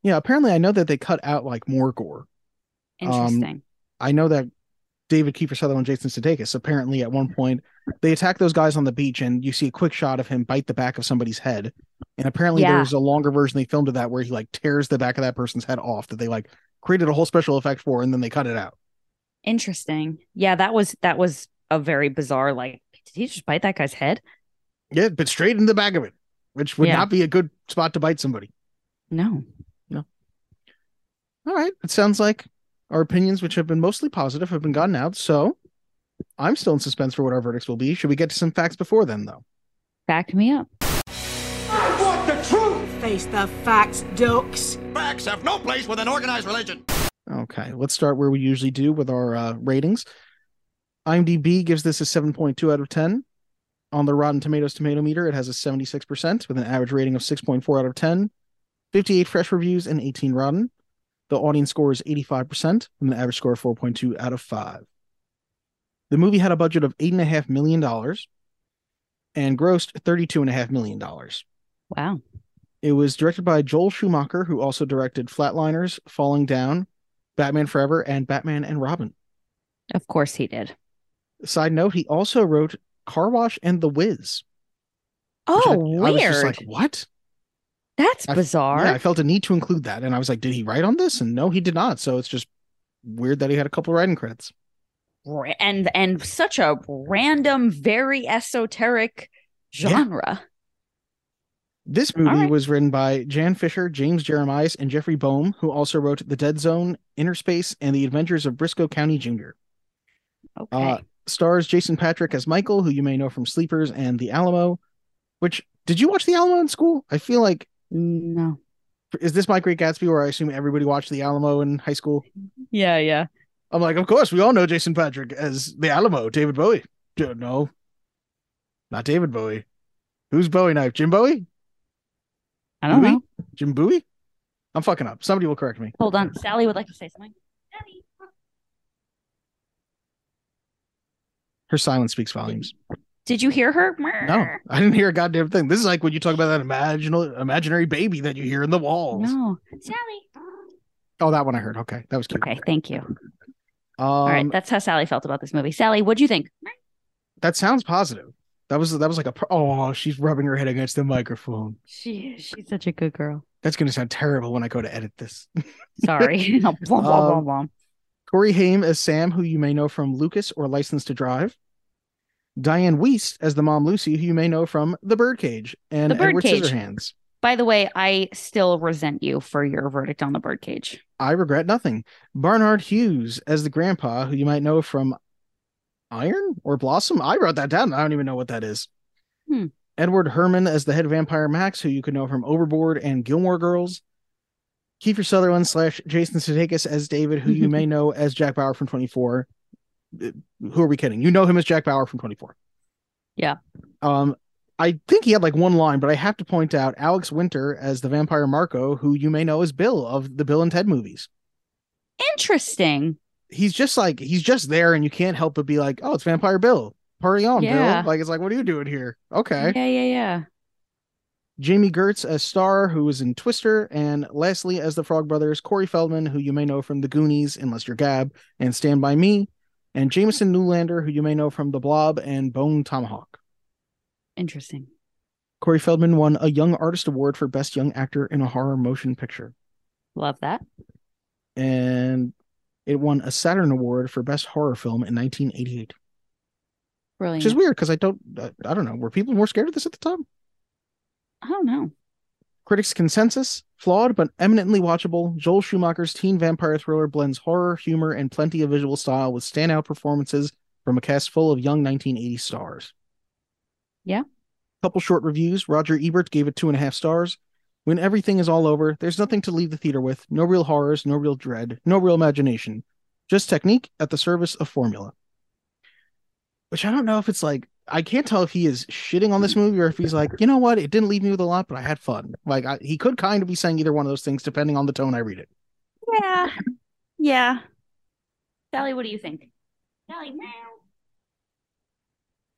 Yeah. Apparently, I know that they cut out like more gore. Um, Interesting. I know that David Kiefer Sutherland, and Jason Sudeikis. Apparently, at one point, they attack those guys on the beach, and you see a quick shot of him bite the back of somebody's head. And apparently, Yeah. there's a longer version they filmed of that where he like tears the back of that person's head off. That they like created a whole special effect for, and then they cut it out. Interesting. Yeah, that was that was a very bizarre. Like, did he just bite that guy's head? Yeah, but straight in the back of it, which would Yeah. not be a good spot to bite somebody. No. All right. It sounds like our opinions, which have been mostly positive, have been gotten out. So I'm still in suspense for what our verdicts will be. Should we get to some facts before then, though? Back me up. I want the truth! Face the facts, ducks. Facts have no place with an organized religion. Okay. Let's start where we usually do with our uh, ratings. IMDb gives this a 7.2 out of 10. On the Rotten Tomatoes tomato meter, it has a 76% with an average rating of 6.4 out of 10, 58 fresh reviews, and 18 rotten. The audience score is 85% and an average score of 4.2 out of 5. The movie had a budget of $8.5 million and grossed $32.5 million. Wow. It was directed by Joel Schumacher, who also directed Flatliners, Falling Down, Batman Forever, and Batman and Robin. Of course he did. Side note, he also wrote Car Wash and The Wiz. Oh, I, weird. I was just like, what? That's I bizarre. Yeah, I felt a need to include that. And I was like, did he write on this? And no, he did not. So it's just weird that he had a couple writing credits. And and such a random, very esoteric Yeah. genre. This movie right. was written by Jan Fisher, James Jeremias, and Jeffrey Boam, who also wrote The Dead Zone, Inner Space, and The Adventures of Brisco County Jr. Okay. Uh, stars Jason Patric as Michael, who you may know from Sleepers and The Alamo. Which did you watch The Alamo in school? I feel like no. is this My Great Gatsby, where I assume everybody watched The Alamo in high school? Yeah, yeah. I'm like, of course, we all know Jason Patric as the Alamo, David Bowie. No, not David Bowie. Who's Bowie knife? Jim Bowie? I don't Bowie? know. Jim Bowie? I'm fucking up. Somebody will correct me. Hold on. Sally would like to say something. Sally. Her silence speaks volumes. Did you hear her? No, I didn't hear a goddamn thing. This is like when you talk about that imaginal, imaginary baby that you hear in the walls. No. Sally. Oh, that one I heard. Okay, that was cute. Okay, thank you. Um, All right, that's how Sally felt about this movie. Sally, what'd you think? that sounds positive. That was that was like a oh, she's rubbing her head against the microphone. She she's such a good girl. That's gonna sound terrible when I go to edit this. <laughs> Sorry. Blah, blah, blah, Um. Corey Haim as Sam, who you may know from Lucas or License to Drive. Dianne Wiest as the mom Lucy, who you may know from The Birdcage and The Edward Birdcage. Scissorhands. By the way, I still resent you for your verdict on the birdcage. I regret nothing. Barnard Hughes as the grandpa, who you might know from Iron or Blossom. I wrote that down. I don't even know what that is. Hmm. Edward Herrmann as the head vampire Max, who you could know from Overboard and Gilmore Girls. Kiefer Sutherland slash Jason Sudeikis as David, who you may <laughs> know as Jack Bauer from 24. Who are we kidding? You know him as Jack Bauer from 24. Yeah. Um, I think he had like one line, but I have to point out Alex Winter as the vampire Marco, who you may know as Bill of the Bill and Ted movies Interesting. he's just like he's just there and you can't help but be like oh it's vampire bill party on Yeah. bill like it's like what are you doing here okay Yeah, yeah, yeah. jami gertz as star who was in twister and lastly as the frog brothers corey feldman who you may know from the goonies unless you're gab and stand by me and jamison newlander who you may know from the blob and bone tomahawk Interesting. corey feldman won a young artist award for best young actor in a horror motion picture Love that. and it won a saturn award for best horror film in 1988 Brilliant. which is weird because I don't, I, I don't know. Were people more scared of this at the time? I don't know. Critics' consensus: flawed but eminently watchable. Joel Schumacher's teen vampire thriller blends horror, humor, and plenty of visual style with standout performances from a cast full of young 1980 stars. Yeah. Couple short reviews. Roger Ebert gave it two and a half stars. When everything is all over, there's nothing to leave the theater with. No real horrors, no real dread, no real imagination. Just technique at the service of formula. Which I don't know if it's like I can't tell if he is shitting on this movie or if he's like, you know what, it didn't leave me with a lot, but I had fun. Like I, he could kind of be saying either one of those things depending on the tone I read it. Yeah. Yeah. Sally, what do you think? Sally, meow.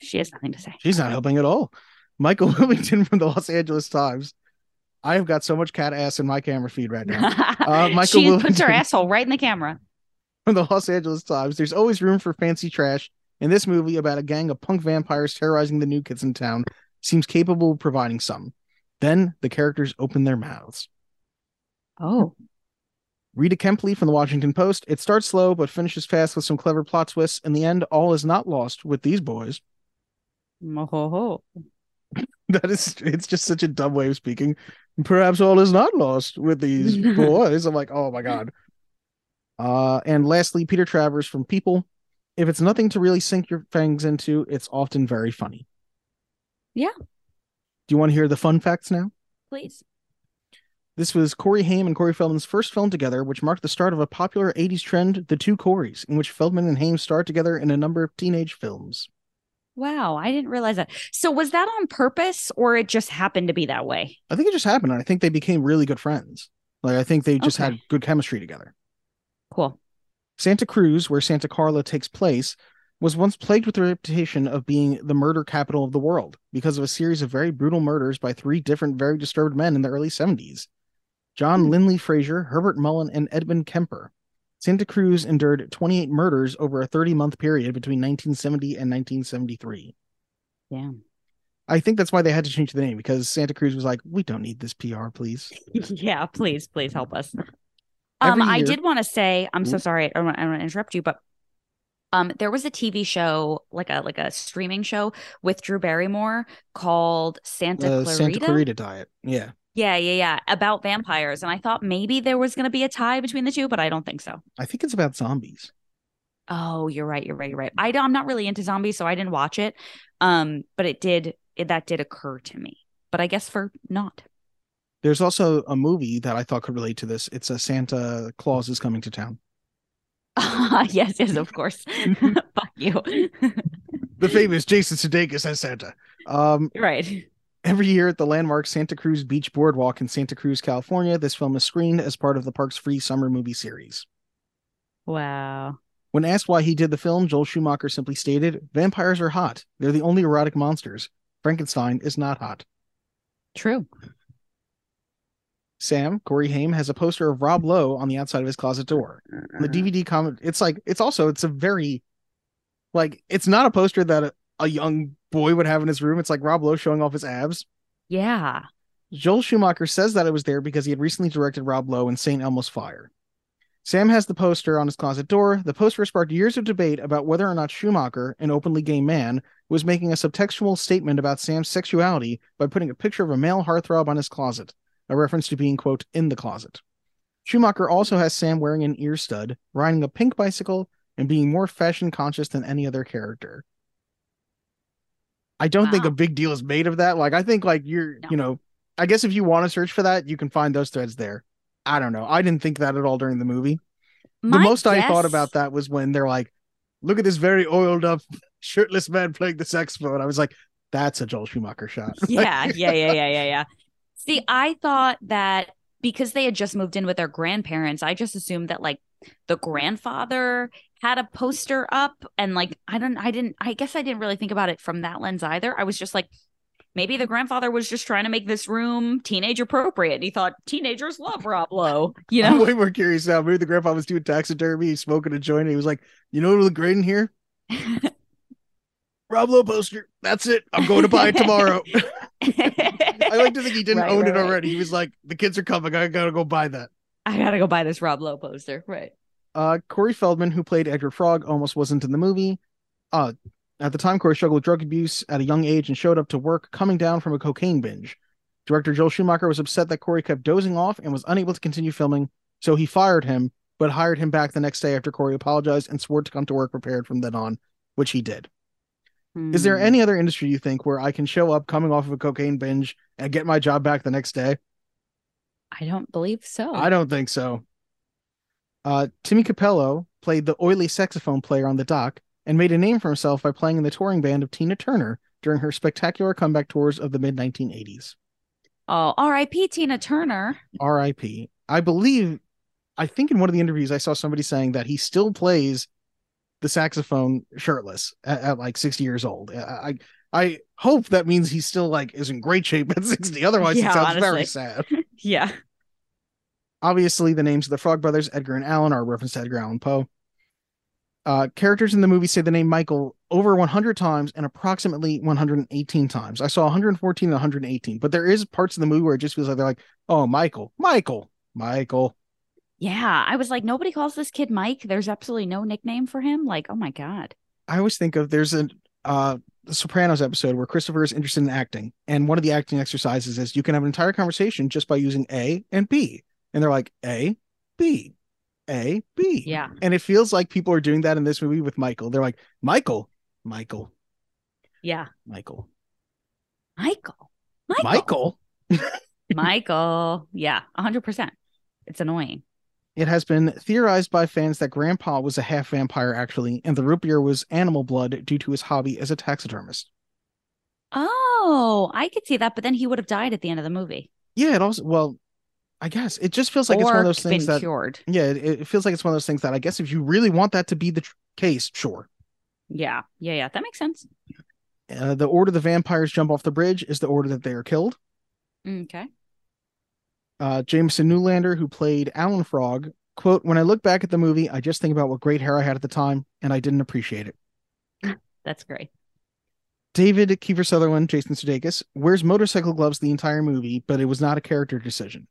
She has nothing to say. She's not helping at all. Michael <laughs> Wilmington from the Los Angeles Times. I have got so much cat ass in my camera feed right now. <laughs> Uh, Michael she puts Wilmington. her asshole right in the camera. from the Los Angeles Times. There's always room for fancy trash. And this movie about a gang of punk vampires terrorizing the new kids in town seems capable of providing some. Then the characters open their mouths. Oh. Rita Kempley from the Washington Post. It starts slow but finishes fast with some clever plot twists. In the end, all is not lost with these boys. Oh. <laughs> That is, it's just such a dumb way of speaking. Perhaps all is not lost with these <laughs> boys. I'm like, oh my god. Uh, and lastly, Peter Travers from People. If it's nothing to really sink your fangs into, it's often very funny. Yeah. Do you want to hear the fun facts now? Please. This was Corey Haim and Corey Feldman's first film together, which marked the start of a popular 80s trend, The Two Coreys, in which Feldman and Haim starred together in a number of teenage films. Wow, I didn't realize that. So was that on purpose or it just happened to be that way? I think it just happened, and I think they became really good friends. Like, I think they just Okay. had good chemistry together. Cool. Santa Cruz, where Santa Carla takes place, was once plagued with the reputation of being the murder capital of the world because of a series of very brutal murders by three different, very disturbed men in the early 70s John hmm. Linley Frazier, Herbert Mullin, and Edmund Kemper. Santa Cruz endured 28 murders over a 30 month period between 1970 and 1973. Damn. I think that's why they had to change the name because Santa Cruz was like, we don't need this PR, please. <laughs> yeah, please, please help us. Um, I did want to say, I'm so sorry, I don't want to interrupt you, but um, there was a TV show, like a like a streaming show with Drew Barrymore called Santa The Clarita. Santa Clarita diet. Yeah. Yeah, yeah, yeah, about vampires, and I thought maybe there was going to be a tie between the two, but I don't think so. I think it's about zombies. Oh, you're right, you're right, you're right. I, I'm not really into zombies, so I didn't watch it. Um, but it did it, that did occur to me, but I guess for not. There's also a movie that I thought could relate to this. It's a Santa Claus is coming to town. <laughs> yes, yes, of course. <laughs> Fuck you. <laughs> The famous Jason Sudeikis as Santa. Um, right. every year at the landmark Santa Cruz Beach Boardwalk in Santa Cruz, California, this film is screened as part of the park's free summer movie series. Wow. When asked why he did the film, Joel Schumacher simply stated, Vampires are hot. They're the only erotic monsters. Frankenstein is not hot. True. Sam, Corey Haim, has a poster of Rob Lowe on the outside of his closet door. On the DVD comment, it's like, it's also, it's a very, like, it's not a poster that a, a young boy would have in his room. It's like Rob Lowe showing off his abs. Yeah. Joel Schumacher says that it was there because he had recently directed Rob Lowe in St. Elmo's Fire. Sam has the poster on his closet door. The poster sparked years of debate about whether or not Schumacher, an openly gay man, was making a subtextual statement about Sam's sexuality by putting a picture of a male heartthrob on his closet, a reference to being, quote, in the closet. Schumacher also has Sam wearing an ear stud, riding a pink bicycle, and being more fashion conscious than any other character. I don't think a big deal is made of that. Like, I think, like, you're, No. you know, I guess if you want to search for that, you can find those threads there. I don't know. I didn't think that at all during the movie. the My most I thought about that was when they're like, look at this very oiled up, <laughs> shirtless man playing the saxophone. And I was like, that's a Joel Schumacher shot. <laughs> yeah, yeah, yeah, yeah, yeah, yeah. See, I thought that because they had just moved in with their grandparents, I just assumed that like the grandfather had a poster up and like I don't I didn't I guess I didn't really think about it from that lens either. I was just like maybe the grandfather was just trying to make this room teenage appropriate. He thought teenagers love Rob Lowe, you I'm know. way more curious now. Maybe the grandpa was doing taxidermy, he's smoking a joint, and he was like, you know what would look great in here? <laughs> Rob Lowe poster. That's it. I'm going to buy it tomorrow. <laughs> I like to think he didn't Right, own right, it right. already. He was like, the kids are coming. I gotta go buy that. I gotta go buy this Rob Lowe poster. Right. Uh, Corey Feldman, who played Edgar Frog, almost wasn't in the movie. Uh, at the time, Corey struggled with drug abuse at a young age and showed up to work coming down from a cocaine binge. Director Joel Schumacher was upset that Corey kept dozing off and was unable to continue filming, so he fired him, but hired him back the next day after Corey apologized and swore to come to work prepared from then on, which he did. Is there Hmm. any other industry you think where I can show up coming off of a cocaine binge and get my job back the next day? I don't believe so. I don't think so. Uh, Timmy Cappello played the oily saxophone player on the dock and made a name for himself by playing in the touring band of Tina Turner during her spectacular comeback tours of the mid 1980s. Oh, R.I.P. Tina Turner. R.I.P. I believe, I think in one of the interviews I saw somebody saying that he still plays the saxophone shirtless at, at like 60 years old. I, I I hope that means he's still like is in great shape at 60. Otherwise, Yeah, it sounds very sad. <laughs> Yeah. Obviously, the names of the Frog Brothers, Edgar and Allan, are a reference to Edgar Allan Poe. Uh, characters in the movie say the name Michael over 100 times and approximately 118 times. I saw 114 and 118, but there is parts of the movie where it just feels like they're like, oh, Michael, Michael, Michael. Yeah. I was like, nobody calls this kid Mike. There's absolutely no nickname for him. Like, oh my God. I always think of there's a uh, the Sopranos episode where Christopher is interested in acting, and one of the acting exercises is you can have an entire conversation just by using A and B, and they're like A, B, A, B. Yeah. And it feels like people are doing that in this movie with Michael. They're like, Michael, Michael, Yeah. Michael, Michael. Michael. Michael. <laughs> Yeah. 100%. It's annoying. It has been theorized by fans that Grandpa was a half vampire, actually, and the root beer was animal blood due to his hobby as a taxidermist. Oh, I could see that. But then he would have died at the end of the movie. Yeah, it also, well, I guess it just feels like it's one of those things been that, cured. yeah, it, it feels like it's one of those things that I guess if you really want that to be the tr- case, sure. Yeah. Yeah. Yeah. That makes sense. Uh, the order the vampires jump off the bridge is the order that they are killed. Okay. Uh, Jamison Newlander, who played Alan Frog, quote, When I look back at the movie, I just think about what great hair I had at the time, and I didn't appreciate it. <laughs> That's great. David Kiefer Sutherland, Jason Sudeikis, wears motorcycle gloves the entire movie, but it was not a character decision.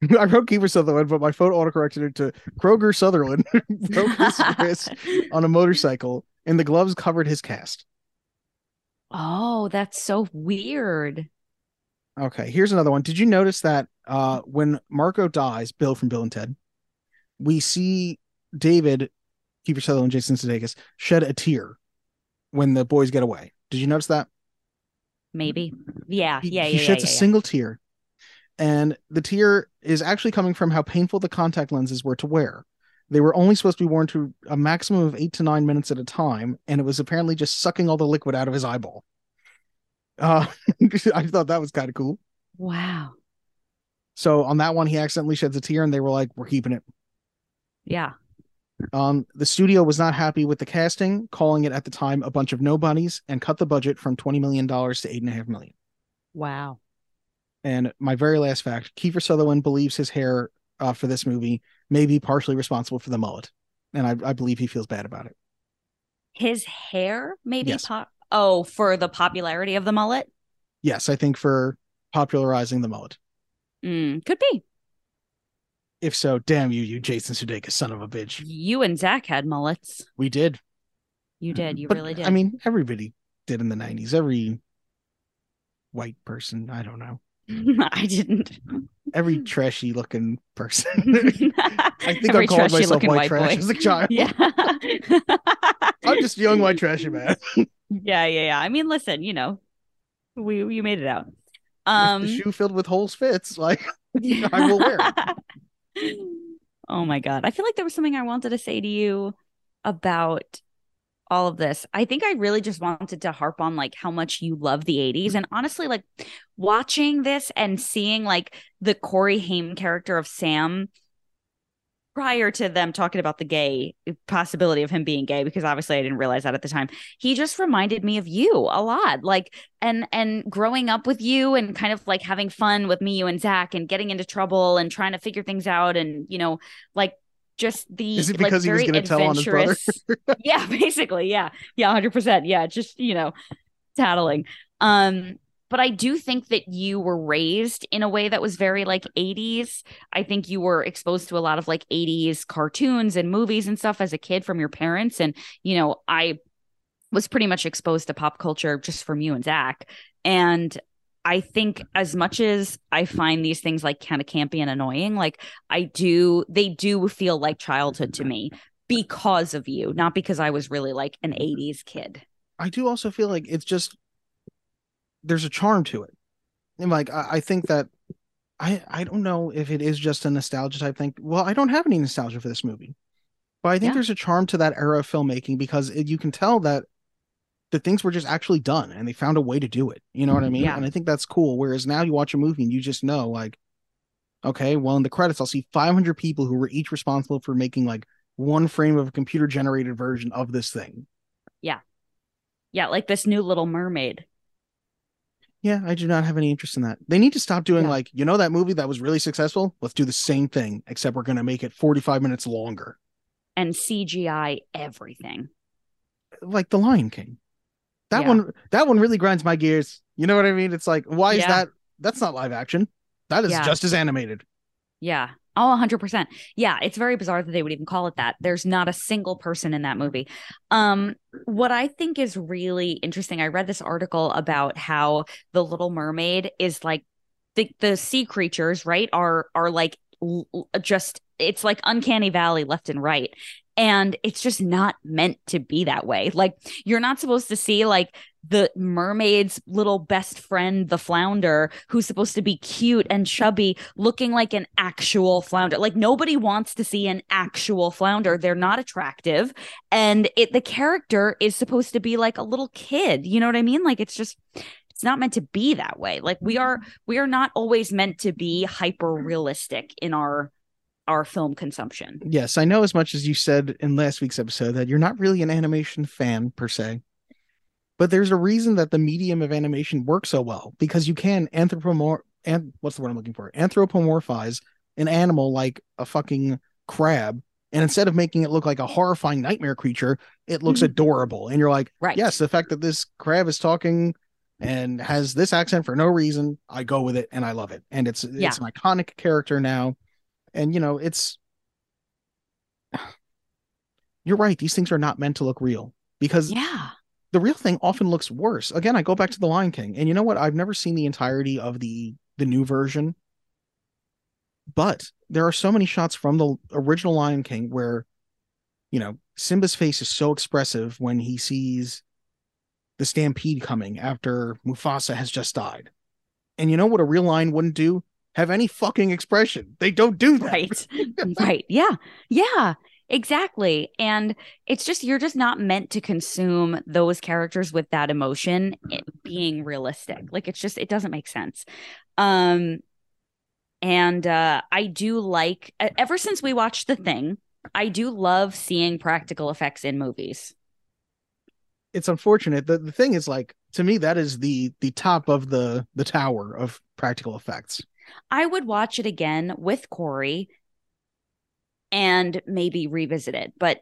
<laughs> I wrote Kiefer Sutherland, but my phone autocorrected it to Kroger Sutherland <laughs> broke his wrist on a motorcycle, and the gloves covered his cast. Oh, that's so weird. Okay, here's another one. Did you notice that uh when Marco dies, Bill from Bill and Ted, we see David, Kiefer Sutherland, Jason Sudeikis shed a tear when the boys get away. Did you notice that? Maybe. Yeah. He, yeah. he yeah. sheds yeah, a yeah, single tear, and the tear is actually coming from how painful the contact lenses were to wear. They were only supposed to be worn to a maximum of eight to nine minutes at a time, and it was apparently just sucking all the liquid out of his eyeball. Uh, <laughs> I thought that was kind of cool. Wow. So on that one, he accidentally sheds a tear, and they were like, "We're keeping it." Yeah. Um, the studio was not happy with the casting, calling it at the time a bunch of nobodies, and cut the budget from twenty million dollars to eight and a half million. Wow. And my very last fact: Kiefer Sutherland believes his hair uh, for this movie may be partially responsible for the mullet, and I, I believe he feels bad about it. His hair maybe Yes. Oh, for the popularity of the mullet. Yes, I think for popularizing the mullet. Mm, could be. If so, damn you, you Jason Sudeikis, son of a bitch. You and Zach had mullets. We did. You did. You But, really did. I mean, everybody did in the '90s. Every white person, I don't know, <laughs> I didn't. every trashy looking person. <laughs> I think I called myself white trash as a child. <laughs> Yeah. I'm just young white trashy man. Yeah, yeah, yeah. I mean, listen, you know, we you made it out. Um, if the shoe filled with holes fits, like <laughs> I will wear it. oh my god. I feel like there was something I wanted to say to you about all of this. I think I really just wanted to harp on like how much you love the 80s. And honestly, like watching this and seeing like the Corey Haim character of Sam prior to them talking about the gay possibility of him being gay because obviously I didn't realize that at the time. He just reminded me of you a lot. Like and and growing up with you and kind of like having fun with me, you and Zach and getting into trouble and trying to figure things out and you know, like just the Is it like, because he was very gonna tell on his brother? <laughs> yeah, basically. Yeah. Yeah, 100%. Yeah, just, you know, tattling. Um but I do think that you were raised in a way that was very like 80s. I think you were exposed to a lot of like 80s cartoons and movies and stuff as a kid from your parents. And, you know, I was pretty much exposed to pop culture just from you and Zach. And I think as much as I find these things like kind of campy and annoying, like I do, they do feel like childhood to me because of you, not because I was really like an 80s kid. I do also feel like it's just there's a charm to it. And like I, I think that I I don't know if it is just a nostalgia type thing. Well, I don't have any nostalgia for this movie. But I think Yeah. there's a charm to that era of filmmaking because it, you can tell that the things were just actually done and they found a way to do it. You know what I mean? Yeah. And I think that's cool. Whereas now you watch a movie and you just know like, okay, well in the credits I'll see 500 people who were each responsible for making like one frame of a computer generated version of this thing. Yeah, Yeah. like this new Little Mermaid. Yeah, I do not have any interest in that. They need to stop doing Yeah. like, you know, that movie that was really successful? Let's do the same thing, except we're going to make it 45 minutes longer. and CGI everything. Like The Lion King. That Yeah. one, that one really grinds my gears. You know what I mean? It's like, why is Yeah. that? That's not live action. That is just as animated. Yeah. Oh, 100%. Yeah, it's very bizarre that they would even call it that. There's not a single person in that movie. Um what I think is really interesting, I read this article about how the Little Mermaid is like the the sea creatures, right? Are are like l- just it's like uncanny valley left and right. And it's just not meant to be that way. Like you're not supposed to see like the mermaid's little best friend, the flounder, who's supposed to be cute and chubby, looking like an actual flounder. Like nobody wants to see an actual flounder. They're not attractive. And it the character is supposed to be like a little kid. You know what I mean? Like it's just it's not meant to be that way. Like we are we are not always meant to be hyper realistic in our our film consumption. Yes, I know as much as you said in last week's episode that you're not really an animation fan per se. But there's a reason that the medium of animation works so well because you can anthropomorph and what's the word I'm looking for? Anthropomorphize an animal like a fucking crab. And instead of making it look like a horrifying nightmare creature, it looks Mhm. adorable. And you're like, Right. yes, the fact that this crab is talking and has this accent for no reason, I go with it and I love it. And it's Yeah. it's an iconic character now. And you know, it's you're right. These things are not meant to look real because Yeah. the real thing often looks worse. Again, I go back to the Lion King, and you know what? I've never seen the entirety of the the new version, but there are so many shots from the original Lion King where, you know, Simba's face is so expressive when he sees the stampede coming after Mufasa has just died. And you know what a real lion wouldn't do? Have any fucking expression. They don't do that. Right. <laughs> right. Yeah. Yeah. Exactly. And it's just, you're just not meant to consume those characters with that emotion it being realistic. Like, it's just, it doesn't make sense. Um, and uh, I do like, ever since we watched The Thing, I do love seeing practical effects in movies. It's unfortunate. The the thing is like to me that is the the top of the the tower of practical effects. I would watch it again with Corey and maybe revisit it. But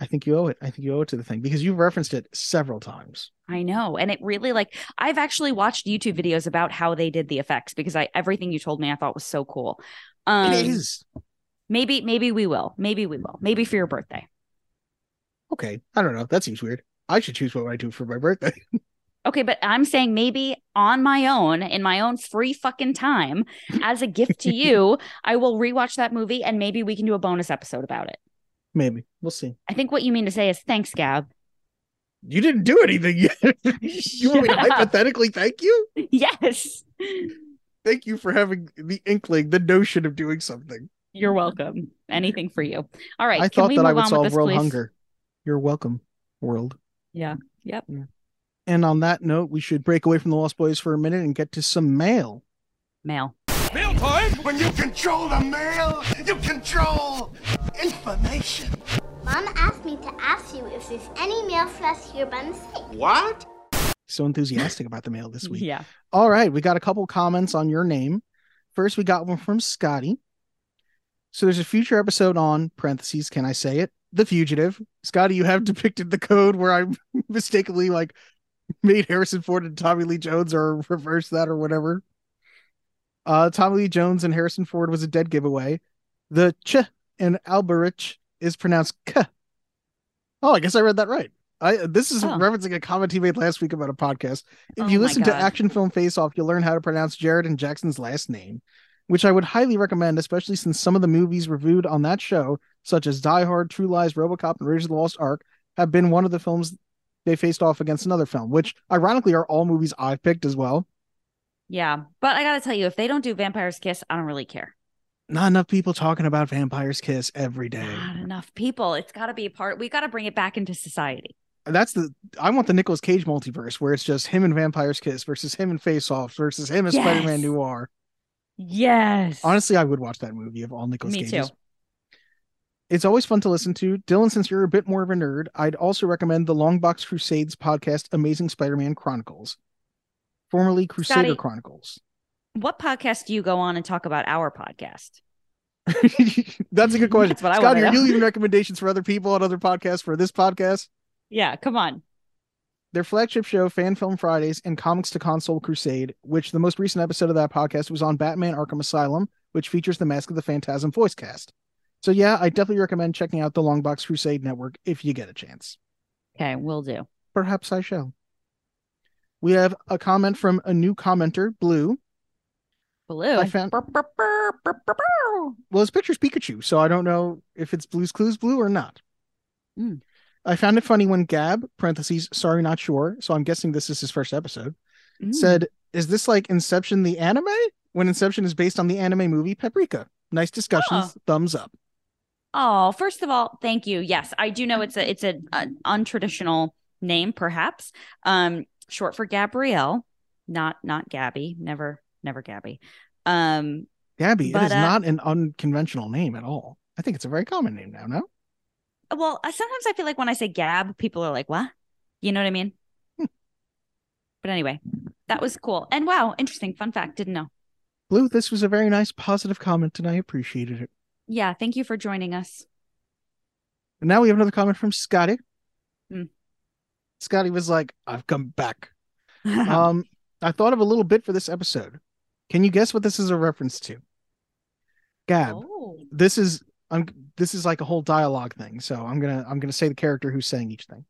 I think you owe it. I think you owe it to the thing because you've referenced it several times. I know. And it really like I've actually watched YouTube videos about how they did the effects because I everything you told me I thought was so cool. Um it is. maybe maybe we will. Maybe we will. Maybe for your birthday. Okay. I don't know. That seems weird. I should choose what I do for my birthday. <laughs> Okay, but I'm saying maybe on my own, in my own free fucking time, as a gift to <laughs> you, I will rewatch that movie and maybe we can do a bonus episode about it. Maybe. We'll see. I think what you mean to say is thanks, Gab. You didn't do anything yet. <laughs> you want me to up. hypothetically thank you? Yes. Thank you for having the inkling, the notion of doing something. You're welcome. Anything for you. All right. I can thought we that I would solve world please? hunger. You're welcome, world. Yeah. Yep. And on that note, we should break away from the Lost Boys for a minute and get to some mail. Mail. Mail time? When you control the mail, you control information. Mom asked me to ask you if there's any mail for us here by mistake. What? So enthusiastic about the mail this week. Yeah. All right, we got a couple comments on your name. First, we got one from Scotty. So there's a future episode on parentheses. Can I say it? The Fugitive. Scotty, you have depicted the code where I <laughs> mistakenly like <laughs> made Harrison Ford and Tommy Lee Jones or reverse that or whatever. Uh, Tommy Lee Jones and Harrison Ford was a dead giveaway. The ch in Alberich is pronounced k. Oh, I guess I read that right. I this is Oh. referencing a comment he made last week about a podcast. If Oh you listen to Action Film Face Off, you'll learn how to pronounce Jared and Jackson's last name, which I would highly recommend, especially since some of the movies reviewed on that show, such as Die Hard, True Lies, Robocop, and Raiders of the Lost Ark, have been one of the films they faced off against another film, which ironically are all movies I've picked as well. Yeah. But I got to tell you, if they don't do Vampire's Kiss, I don't really care. Not enough people talking about Vampire's Kiss every day. Not enough people. It's got to be a part. We got to bring it back into society. That's the I want the Nicolas Cage multiverse where it's just him and Vampire's Kiss versus him and Face Off versus him and Yes. Spider-Man Noir. Yes. Honestly, I would watch that movie of all Nicolas Me Cages. too. It's always fun to listen to. Dylan, since you're a bit more of a nerd, I'd also recommend the Longbox Crusades podcast, Amazing Spider-Man Chronicles, formerly Crusader Scotty. Chronicles. What podcast do you go on and talk about our podcast? <laughs> That's a good question. That's what I Scott, wanna are you leaving recommendations for other people on other podcasts for this podcast? Yeah, come on. Their flagship show, Fan Film Fridays, and Comics to Console Crusade, which the most recent episode of that podcast was on Batman Arkham Asylum, which features the Mask of the Phantasm voice cast. So yeah, I definitely recommend checking out the Longbox Crusade network if you get a chance. Okay, we'll do. Perhaps I shall. We have a comment from a new commenter, Blue. Blue. I found- brr, brr, brr. Well, his picture's Pikachu, so I don't know if it's Blue's Clues Blue or not. Mm. I found it funny when Gab, parentheses, sorry, not sure, so I'm guessing this is his first episode, Mm. said, Is this like Inception the anime? When Inception is based on the anime movie Paprika. Nice discussions. Thumbs up. Oh, first of all, thank you. Yes, I do know it's a it's a, an untraditional name, perhaps. Um, short for Gabrielle, not not Gabby. Never, never Gabby. Um, Gabby, But, is uh, not an unconventional name at all. I think it's a very common name now, no? well, uh, sometimes I feel like when I say Gab, people are like, "What?" You know what I mean? Hmm. But anyway, that was cool. And wow, interesting. Fun fact. Didn't know. Blue, this was a very nice positive comment, and I appreciated it. Yeah, thank you for joining us. And now we have another comment from Scotty. Hmm. Scotty was like, I've come back. <laughs> um, I thought of a little bit for this episode. Can you guess what this is a reference to? Gab. oh, This is I'm this is like a whole dialogue thing. So I'm gonna I'm gonna say the character who's saying each thing.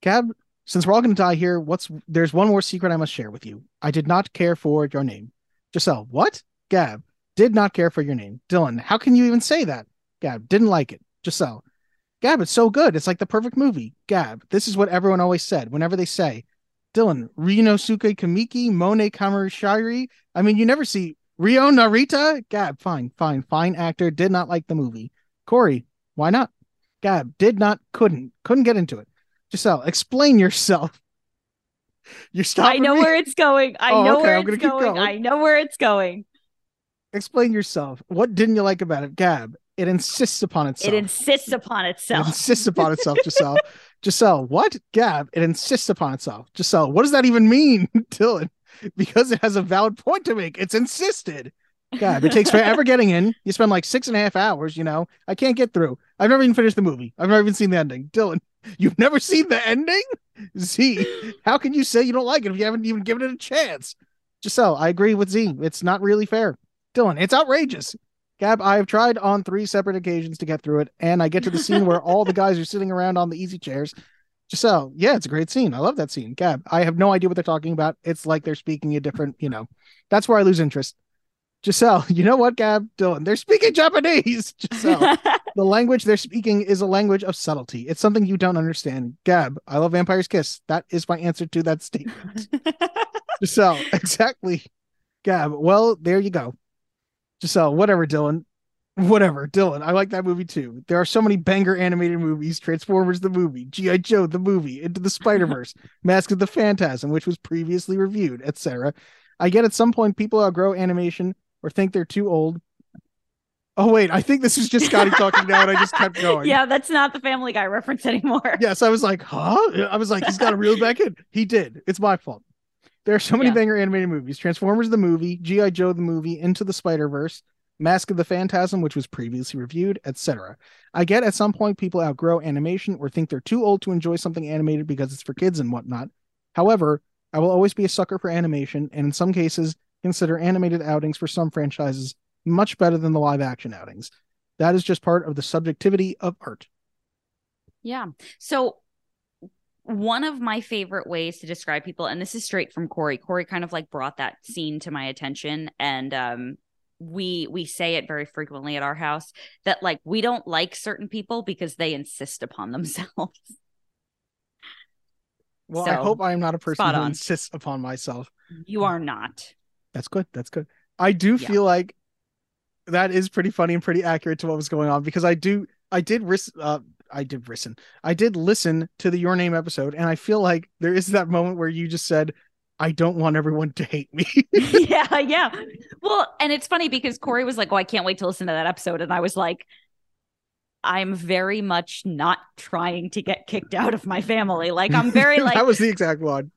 Gab, since we're all gonna die here, what's there's one more secret I must share with you. I did not care for your name. Giselle, what? Gab, did not care for your name. Dylan, how can you even say that? Gab, didn't like it. Giselle, Gab, it's so good. It's like the perfect movie. Gab, this is what everyone always said whenever they say, Dylan, Ryunosuke Kamiki, Monet Kamuroshiri. I mean, you never see Ryo Narita, Gab, fine, fine, fine actor. Did not like the movie. Corey, why not? Gab, did not, couldn't, couldn't get into it. Giselle, explain yourself. <laughs> You're stopping I know me? where it's going. I Oh, know okay, where I'm it's going. going. I know where it's going. Explain yourself. What didn't you like about it, Gab? It insists upon itself. It insists upon It itself. insists upon itself, <laughs> Giselle. Giselle, what? Gab, it insists upon itself. Giselle, what does that even mean, <laughs> Dylan? Because it has a valid point to make. It's insisted. Gab, it takes forever <laughs> getting in. You spend like six and a half hours, you know. I can't get through. I've never even finished the movie. I've never even seen the ending. Dylan, you've never seen the ending? Z, how can you say you don't like it if you haven't even given it a chance? Giselle, I agree with Z. It's not really fair. Dylan, it's outrageous. Gab, I have tried on three separate occasions to get through it, and I get to the scene where all the guys are sitting around on the easy chairs. Giselle, yeah, it's a great scene. I love that scene. Gab, I have no idea what they're talking about. It's like they're speaking a different, you know, that's where I lose interest. Giselle, <laughs> you know what, Gab? Dylan, they're speaking Japanese. <laughs> Giselle, <laughs> the language they're speaking is a language of subtlety. It's something you don't understand. Gab, I love Vampire's Kiss. That is my answer to that statement. Giselle, exactly. Gab, well, there you go. Giselle, whatever, Dylan. Whatever, Dylan. I like that movie too. There are so many banger animated movies Transformers the movie, G.I. Joe the movie, Into the Spider Verse, <laughs> Mask of the Phantasm, which was previously reviewed, etc. I get at some point people outgrow animation or think they're too old. Oh, wait, I think this is just Scotty talking now, and I just kept <laughs> going. yeah, that's not the Family Guy reference anymore. Yes, I was like, huh? I was like, he's got to reel back in. He did. It's my fault. There are so many Yeah. banger animated movies Transformers the movie, G.I. Joe the movie, Into the Spider Verse, Mask of the Phantasm, which was previously reviewed, etc. I get at some point people outgrow animation or think they're too old to enjoy something animated because it's for kids and whatnot. However, I will always be a sucker for animation, and in some cases, consider animated outings for some franchises much better than the live action outings. That is just part of the subjectivity of art. Yeah. So one of my favorite ways to describe people, and this is straight from Corey. Corey kind of like brought that scene to my attention, and um, we we say it very frequently at our house that like we don't like certain people because they insist upon <laughs> themselves. Well, I hope I am not a person who insists upon myself. you are not. That's good. That's good. I do Yeah. feel like that is pretty funny and pretty accurate to what was going on because I do I did ris- uh I did listen. I did listen to the Your Name episode and I feel like there is that moment where you just said I don't want everyone to hate me. <laughs> yeah, <laughs> yeah. Well, and it's funny because Corey was like, "Oh, I can't wait to listen to that episode," and I was like, "I'm very much not trying to get kicked out of my family. Like, I'm very <laughs> like, that was the exact one.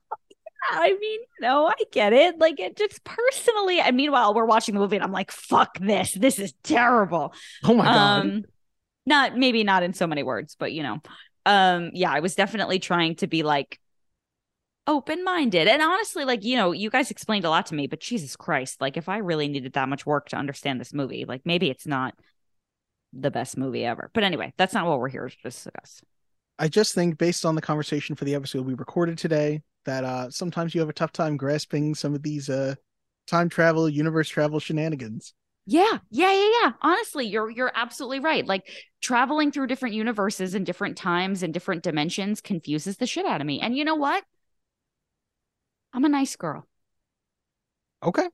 I mean, no, I get it. Like, it just personally. And meanwhile, we're watching the movie, and I'm like, "Fuck this! This is terrible." Oh my god. Um, not maybe not in so many words, but you know, um, yeah, I was definitely trying to be like open minded. And honestly, like, you know, you guys explained a lot to me, but Jesus Christ, like, if I really needed that much work to understand this movie, like, maybe it's not the best movie ever. But anyway, that's not what we're here to discuss. I just think based on the conversation for the episode we recorded today that uh sometimes you have a tough time grasping some of these uh time travel, universe travel shenanigans. Yeah, yeah, yeah, yeah. Honestly, you're you're absolutely right. Like traveling through different universes and different times and different dimensions confuses the shit out of me. And you know what? I'm a nice girl. Okay.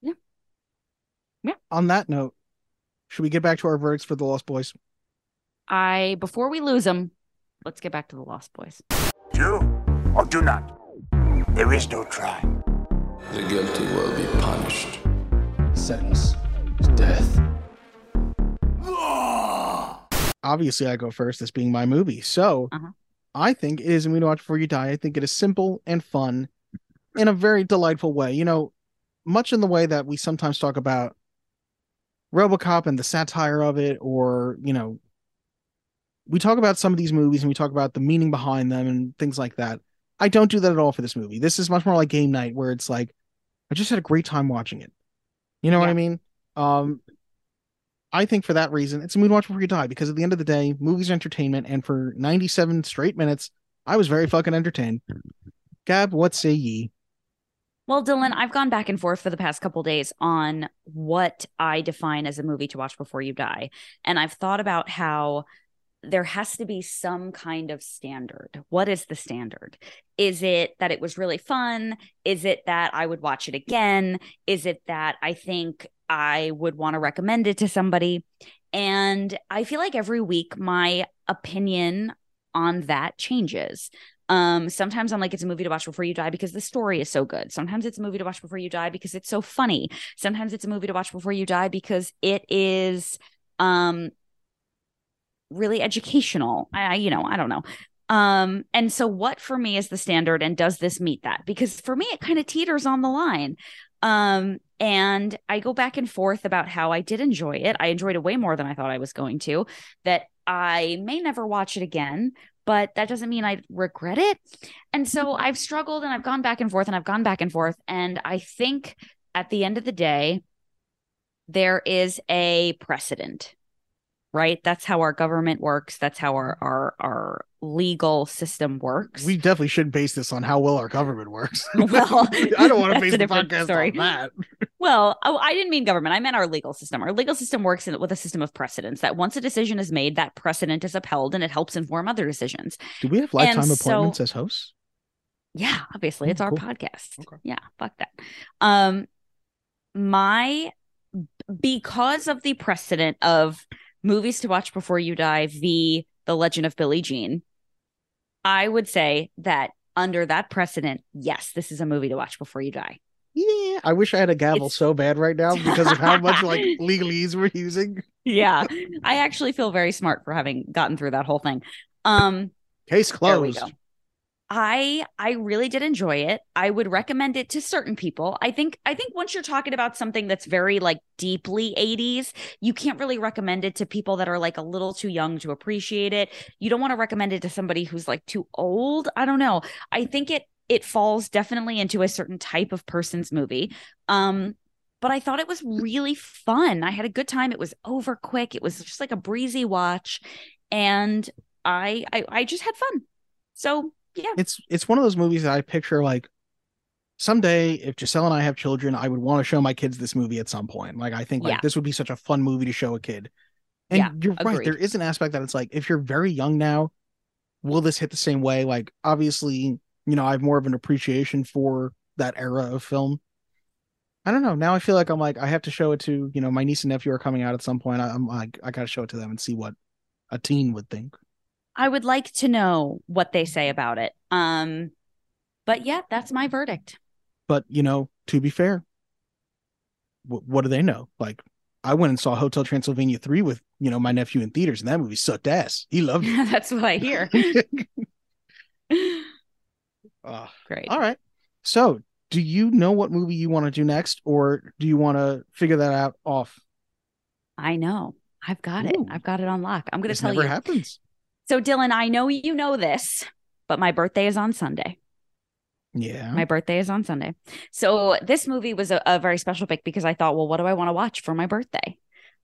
Yeah. Yeah. On that note, should we get back to our verdicts for the Lost Boys? I before we lose them, let's get back to the Lost Boys. Do or do not. There is no try. The guilty will be punished. Sentence is death. Obviously, I go first, this being my movie. So Uh-huh. I think it is a movie to watch before you die. I think it is simple and fun in a very delightful way. You know, much in the way that we sometimes talk about Robocop and the satire of it, or, you know, we talk about some of these movies and we talk about the meaning behind them and things like that. I don't do that at all for this movie. This is much more like game night where it's like, I just had a great time watching it. You know what I mean? Um, I think for that reason, it's a movie watch before you die because at the end of the day, movies are entertainment, and for 97 straight minutes, I was very fucking entertained. Gab, what say ye? Well, Dylan, I've gone back and forth for the past couple days on what I define as a movie to watch before you die. And I've thought about how there has to be some kind of standard. What is the standard? Is it that it was really fun? Is it that I would watch it again? Is it that I think I would want to recommend it to somebody? And I feel like every week my opinion on that changes. Um, sometimes I'm like, it's a movie to watch before you die because the story is so good. Sometimes it's a movie to watch before you die because it's so funny. Sometimes it's a movie to watch before you die because it is um really educational. I, you know, I don't know. Um, and so what for me is the standard and does this meet that? Because for me, it kind of teeters on the line. Um, and I go back and forth about how I did enjoy it. I enjoyed it way more than I thought I was going to, that I may never watch it again, but that doesn't mean I regret it. And so I've struggled and I've gone back and forth and I've gone back and forth. And I think at the end of the day, there is a precedent right? That's how our government works. That's how our our our legal system works. We definitely should base this on how well our government works. <laughs> well, <laughs> I don't want to base a the podcast story. on that. <laughs> Well, oh, I didn't mean government. I meant our legal system. Our legal system works in, with a system of precedents that once a decision is made, that precedent is upheld and it helps inform other decisions. Do we have lifetime And appointments so- as hosts? Yeah, obviously, Oh, it's our podcast. Okay. Yeah, fuck that. Um, my because of the precedent of movies to watch before you die v the legend of billie jean i would say that under that precedent yes this is a movie to watch before you die Yeah, I wish I had a gavel It's- so bad right now because of how much like <laughs> legalese we're using. yeah i actually feel very smart for having gotten through that whole thing um Case closed. I I really did enjoy it. I would recommend it to certain people. I think I think once you're talking about something that's very like deeply 80s, you can't really recommend it to people that are like a little too young to appreciate it. You don't want to recommend it to somebody who's like too old. I don't know. I think it it falls definitely into a certain type of person's movie. Um but I thought it was really fun. I had a good time. It was over quick. It was just like a breezy watch and I I, I just had fun. So yeah, It's it's one of those movies that I picture like someday if Giselle and I have children, I would want to show my kids this movie at some point. Like I think like Yeah. this would be such a fun movie to show a kid. And Yeah, you're right. There is an aspect that it's like if you're very young now, will this hit the same way? Like obviously, you know, I have more of an appreciation for that era of film. I don't know. Now I feel like I'm like I have to show it to, you know, my niece and nephew are coming out at some point. I, I'm like I gotta show it to them and see what a teen would think. I would like to know what they say about it. Um, but yeah, that's my verdict. But you know, to be fair, wh- what do they know? Like, I went and saw Hotel Transylvania three with you know my nephew in theaters, and that movie sucked ass. He loved it. <laughs> that's what I hear. <laughs> Ah, Great. all right. So, do you know what movie you want to do next, or do you want to figure that out off? I know. I've got it. I've got it on lock. I'm going to tell never you. happens. So, Dylan, I know you know this, but my birthday is on Sunday. Yeah. My birthday is on Sunday. So, this movie was a, a very special pick because I thought, well, what do I want to watch for my birthday?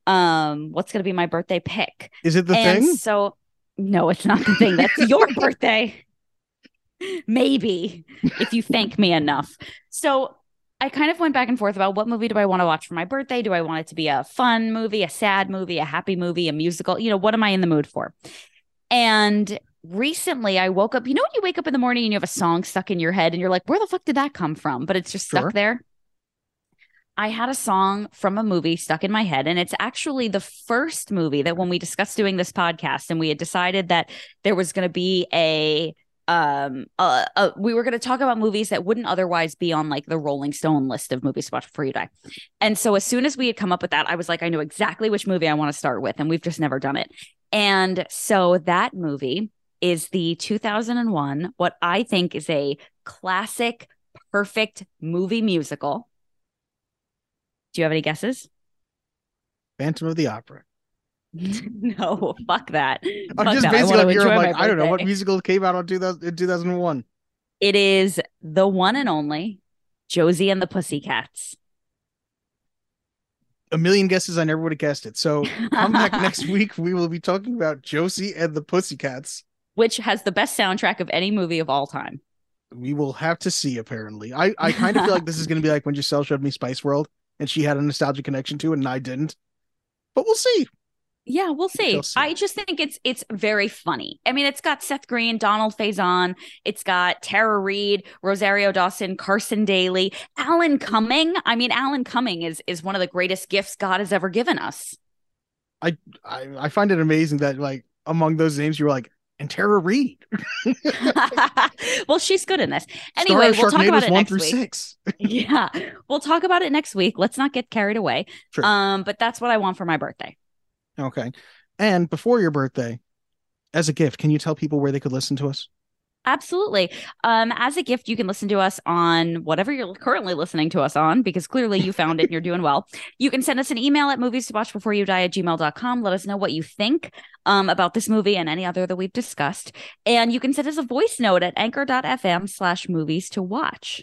Um, what's going to be my birthday pick? Is it the and thing? so, no, it's not the thing. That's your <laughs> birthday. Maybe if you thank me enough. So I kind of went back and forth about what movie do I want to watch for my birthday? Do I want it to be a fun movie, a sad movie, a happy movie, a musical? You know, what am I in the mood for? And recently I woke up, you know, when you wake up in the morning and you have a song stuck in your head and you're like, where the fuck did that come from? But it's just Sure. stuck there. I had a song from a movie stuck in my head, and it's actually the first movie that when we discussed doing this podcast and we had decided that there was going to be a um uh, uh we were going to talk about movies that wouldn't otherwise be on like the rolling stone list of movies to watch before you die and so as soon as we had come up with that i was like i know exactly which movie i want to start with and we've just never done it and so that movie is the 2001 what i think is a classic perfect movie musical do you have any guesses Phantom of the Opera. <laughs> no fuck that I'm Fuck just that. Basically like, you're like I don't know what musical came out on 2000, in 2001. It is the one and only Josie and the Pussycats. A million guesses, I never would have guessed it. So come back <laughs> next week. We will be talking about Josie and the Pussycats. Which has the best soundtrack of any movie of all time. We will have to see. Apparently, I I kind of feel like this is going to be like when Giselle showed me Spice World, and she had a nostalgic connection to it, and I didn't. But we'll see. Yeah, we'll see. See. I just think it's it's very funny. I mean, it's got Seth Green, Donald Faison, it's got Tara Reid, Rosario Dawson, Carson Daly, Alan Cumming. I mean, Alan Cumming is is one of the greatest gifts God has ever given us. I, I I find it amazing that like among those names you were like and Tara Reid. <laughs> <laughs> well, she's good in this. Anyway, we'll talk about it one next through week. six. <laughs> yeah, we'll talk about it next week. Let's not get carried away. Sure. Um, but that's what I want for my birthday. Okay. And before your birthday, as a gift, can you tell people where they could listen to us? Absolutely. Um, as a gift, you can listen to us on whatever you're currently listening to us on, because clearly you found it and you're doing well. <laughs> You can send us an email at movies to watch before you die at gmail.com. Let us know what you think um, about this movie and any other that we've discussed. And you can send us a voice note at anchor.fm slash movies to watch.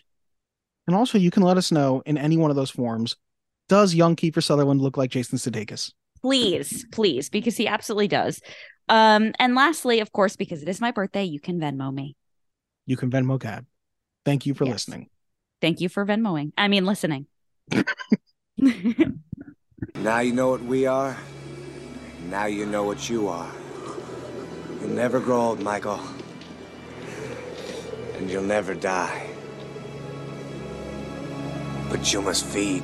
And also, you can let us know in any one of those forms. Does young Kiefer Sutherland look like Jason Sudeikis? Please, please, because he absolutely does. Um, and lastly, of course, because it is my birthday, you can Venmo me. You can Venmo Gab. Thank you for Yes. listening. Thank you for Venmoing. I mean, listening. <laughs> Now you know what we are. Now you know what you are. You'll never grow old, Michael. And you'll never die. But you must feed